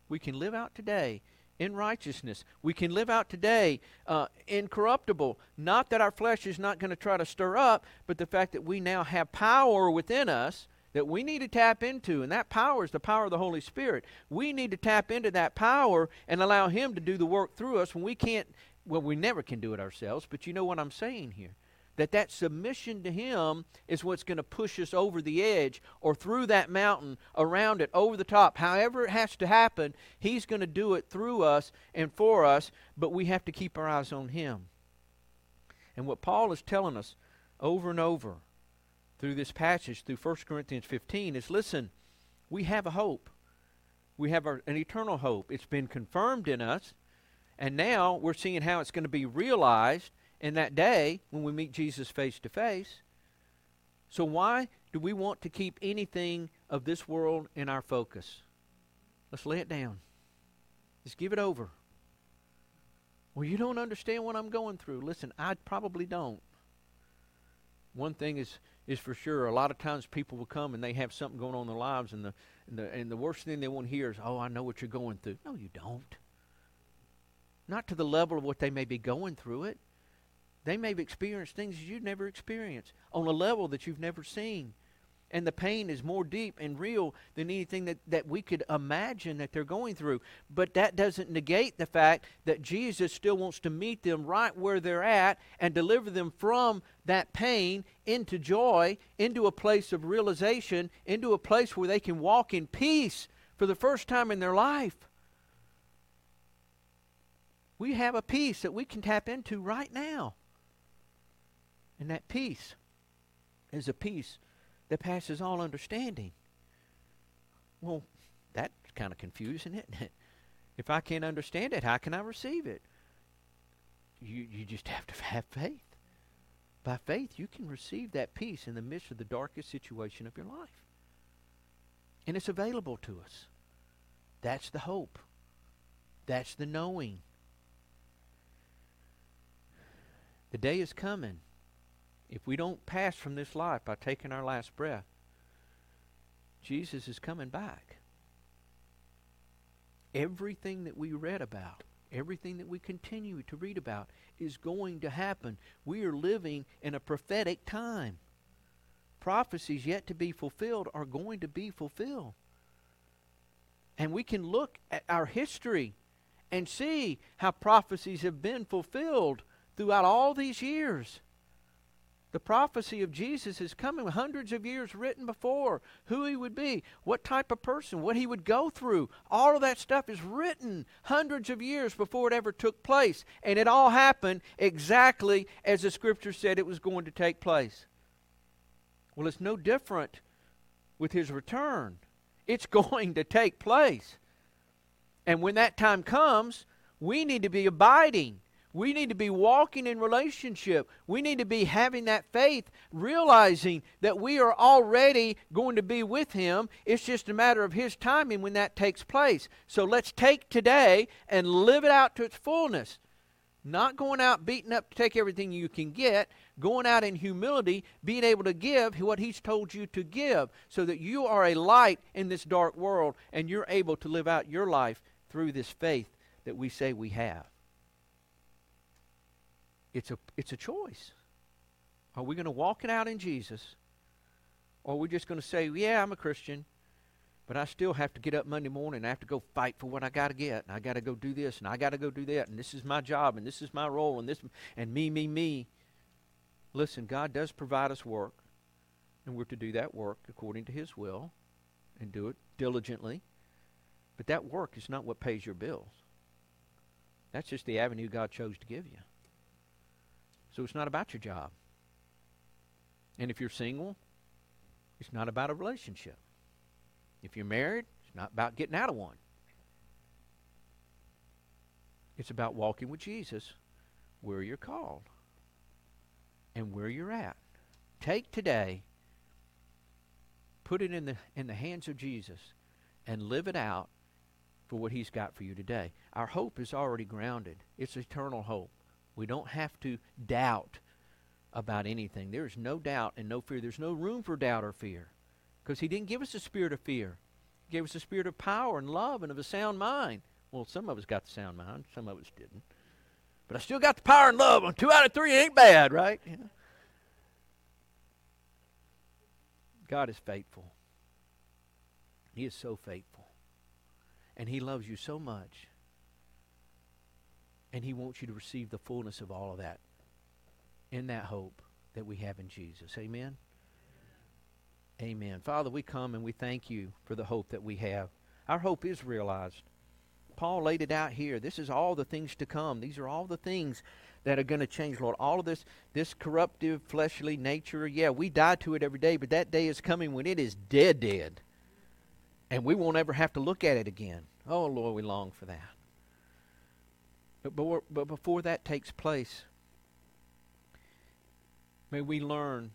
We can live out today in righteousness. We can live out today uh, incorruptible. Not that our flesh is not going to try to stir up, but the fact that we now have power within us that we need to tap into, and that power is the power of the Holy Spirit. We need to tap into that power and allow Him to do the work through us when we can't, well, we never can do it ourselves, but you know what I'm saying here. That that submission to Him is what's going to push us over the edge or through that mountain, around it, over the top. However it has to happen, He's going to do it through us and for us, but we have to keep our eyes on Him. And what Paul is telling us over and over through this passage, through 1 Corinthians 15, is listen, we have a hope. We have our, an eternal hope. It's been confirmed in us, and now we're seeing how it's going to be realized in that day when we meet Jesus face to face. So, why do we want to keep anything of this world in our focus? Let's lay it down. Just give it over. Well, you don't understand what I'm going through. Listen, I probably don't. One thing is is for sure. A lot of times people will come and they have something going on in their lives, and the and the and the worst thing they want to hear is, "Oh, I know what you're going through." No, you don't. Not to the level of what they may be going through it. They may have experienced things you've never experienced on a level that you've never seen. And the pain is more deep and real than anything that, that we could imagine that they're going through. But that doesn't negate the fact that Jesus still wants to meet them right where they're at and deliver them from that pain into joy, into a place of realization, into a place where they can walk in peace for the first time in their life. We have a peace that we can tap into right now. And that peace is a peace that passes all understanding. Well, that's kind of confusing, isn't it? If I can't understand it, how can I receive it? You, you just have to have faith. By faith, you can receive that peace in the midst of the darkest situation of your life. And it's available to us. That's the hope. That's the knowing. The day is coming if we don't pass from this life by taking our last breath, Jesus is coming back. Everything that we read about, everything that we continue to read about, is going to happen. We are living in a prophetic time. prophecies yet to be fulfilled are going to be fulfilled. And we can look at our history and see how prophecies have been fulfilled throughout all these years. The prophecy of Jesus is coming hundreds of years written before. Who he would be, what type of person, what he would go through. All of that stuff is written hundreds of years before it ever took place. And it all happened exactly as the scripture said it was going to take place. Well, it's no different with his return. It's going to take place. And when that time comes, we need to be abiding. We need to be walking in relationship. We need to be having that faith, realizing that we are already going to be with Him. It's just a matter of His timing when that takes place. So let's take today and live it out to its fullness. Not going out beating up to take everything you can get, going out in humility, being able to give what He's told you to give, so that you are a light in this dark world and you're able to live out your life through this faith that we say we have. It's a, it's a choice. Are we going to walk it out in Jesus? Or are we just going to say, yeah, I'm a Christian, but I still have to get up Monday morning and I have to go fight for what I got to get, and I got to go do this, and I got to go do that, and this is my job, and this is my role, and this, and me, me, me. Listen, God does provide us work, and we're to do that work according to His will and do it diligently. But that work is not what pays your bills. That's just the avenue God chose to give you. So it's not about your job. And if you're single, it's not about a relationship. If you're married, it's not about getting out of one. It's about walking with Jesus where you're called and where you're at. Take today, put it in the in the hands of Jesus and live it out for what he's got for you today. Our hope is already grounded. It's eternal hope. We don't have to doubt about anything. There is no doubt and no fear. There's no room for doubt or fear because He didn't give us a spirit of fear. He gave us a spirit of power and love and of a sound mind. Well, some of us got the sound mind, some of us didn't. But I still got the power and love. On two out of three ain't bad, right? God is faithful. He is so faithful. And He loves you so much and He wants you to receive the fullness of all of that in that hope that we have in Jesus. Amen? Amen. Father, we come and we thank you for the hope that we have. Our hope is realized. Paul laid it out here. This is all the things to come. These are all the things that are going to change, Lord. All of this, this corruptive, fleshly nature, yeah, we die to it every day, but that day is coming when it is dead, dead. And we won't ever have to look at it again. Oh, Lord, we long for that. But, but, but before that takes place, may we learn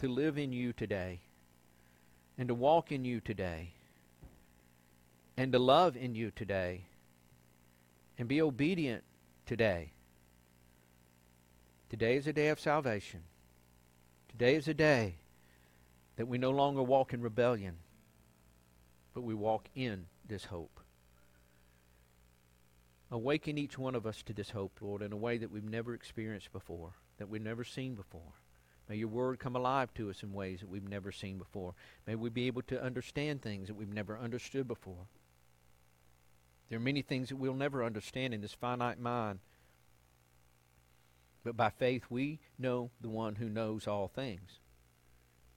to live in you today and to walk in you today and to love in you today and be obedient today. Today is a day of salvation. Today is a day that we no longer walk in rebellion, but we walk in this hope. Awaken each one of us to this hope, Lord, in a way that we've never experienced before, that we've never seen before. May your word come alive to us in ways that we've never seen before. May we be able to understand things that we've never understood before. There are many things that we'll never understand in this finite mind. But by faith, we know the one who knows all things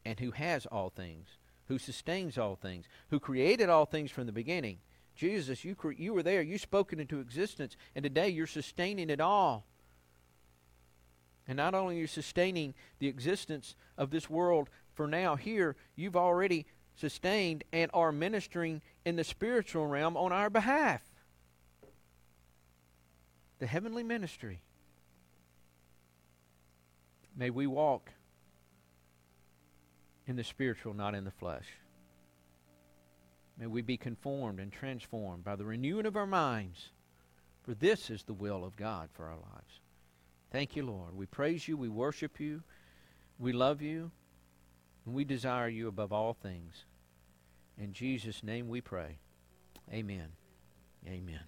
and who has all things, who sustains all things, who created all things from the beginning Jesus, you, you were there. You spoke it into existence. And today you're sustaining it all. And not only are you sustaining the existence of this world for now here, you've already sustained and are ministering in the spiritual realm on our behalf. The heavenly ministry. May we walk in the spiritual, not in the flesh. May we be conformed and transformed by the renewing of our minds, for this is the will of God for our lives. Thank you, Lord. We praise you, we worship you, we love you, and we desire you above all things. In Jesus' name we pray. Amen. Amen.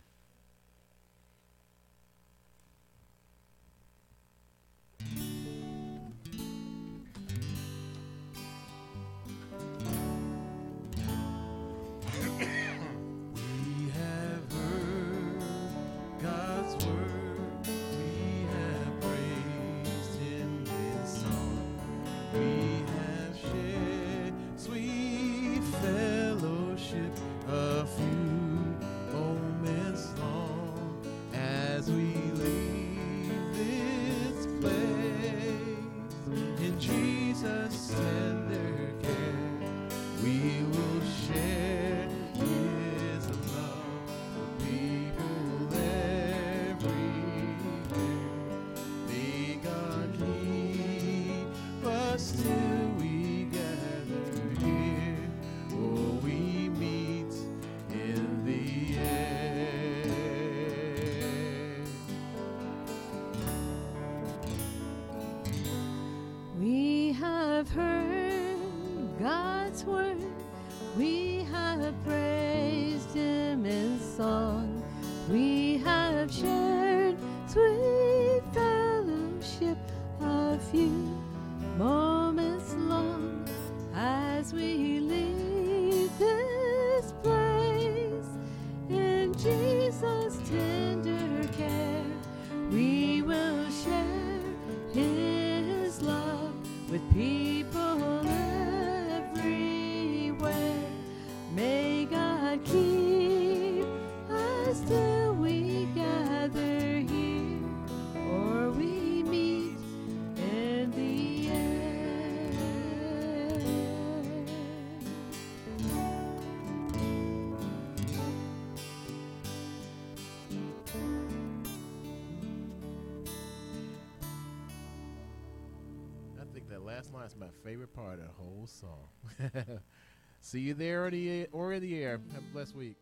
favorite part of the whole song. See you there or the, or the air. Have a blessed week.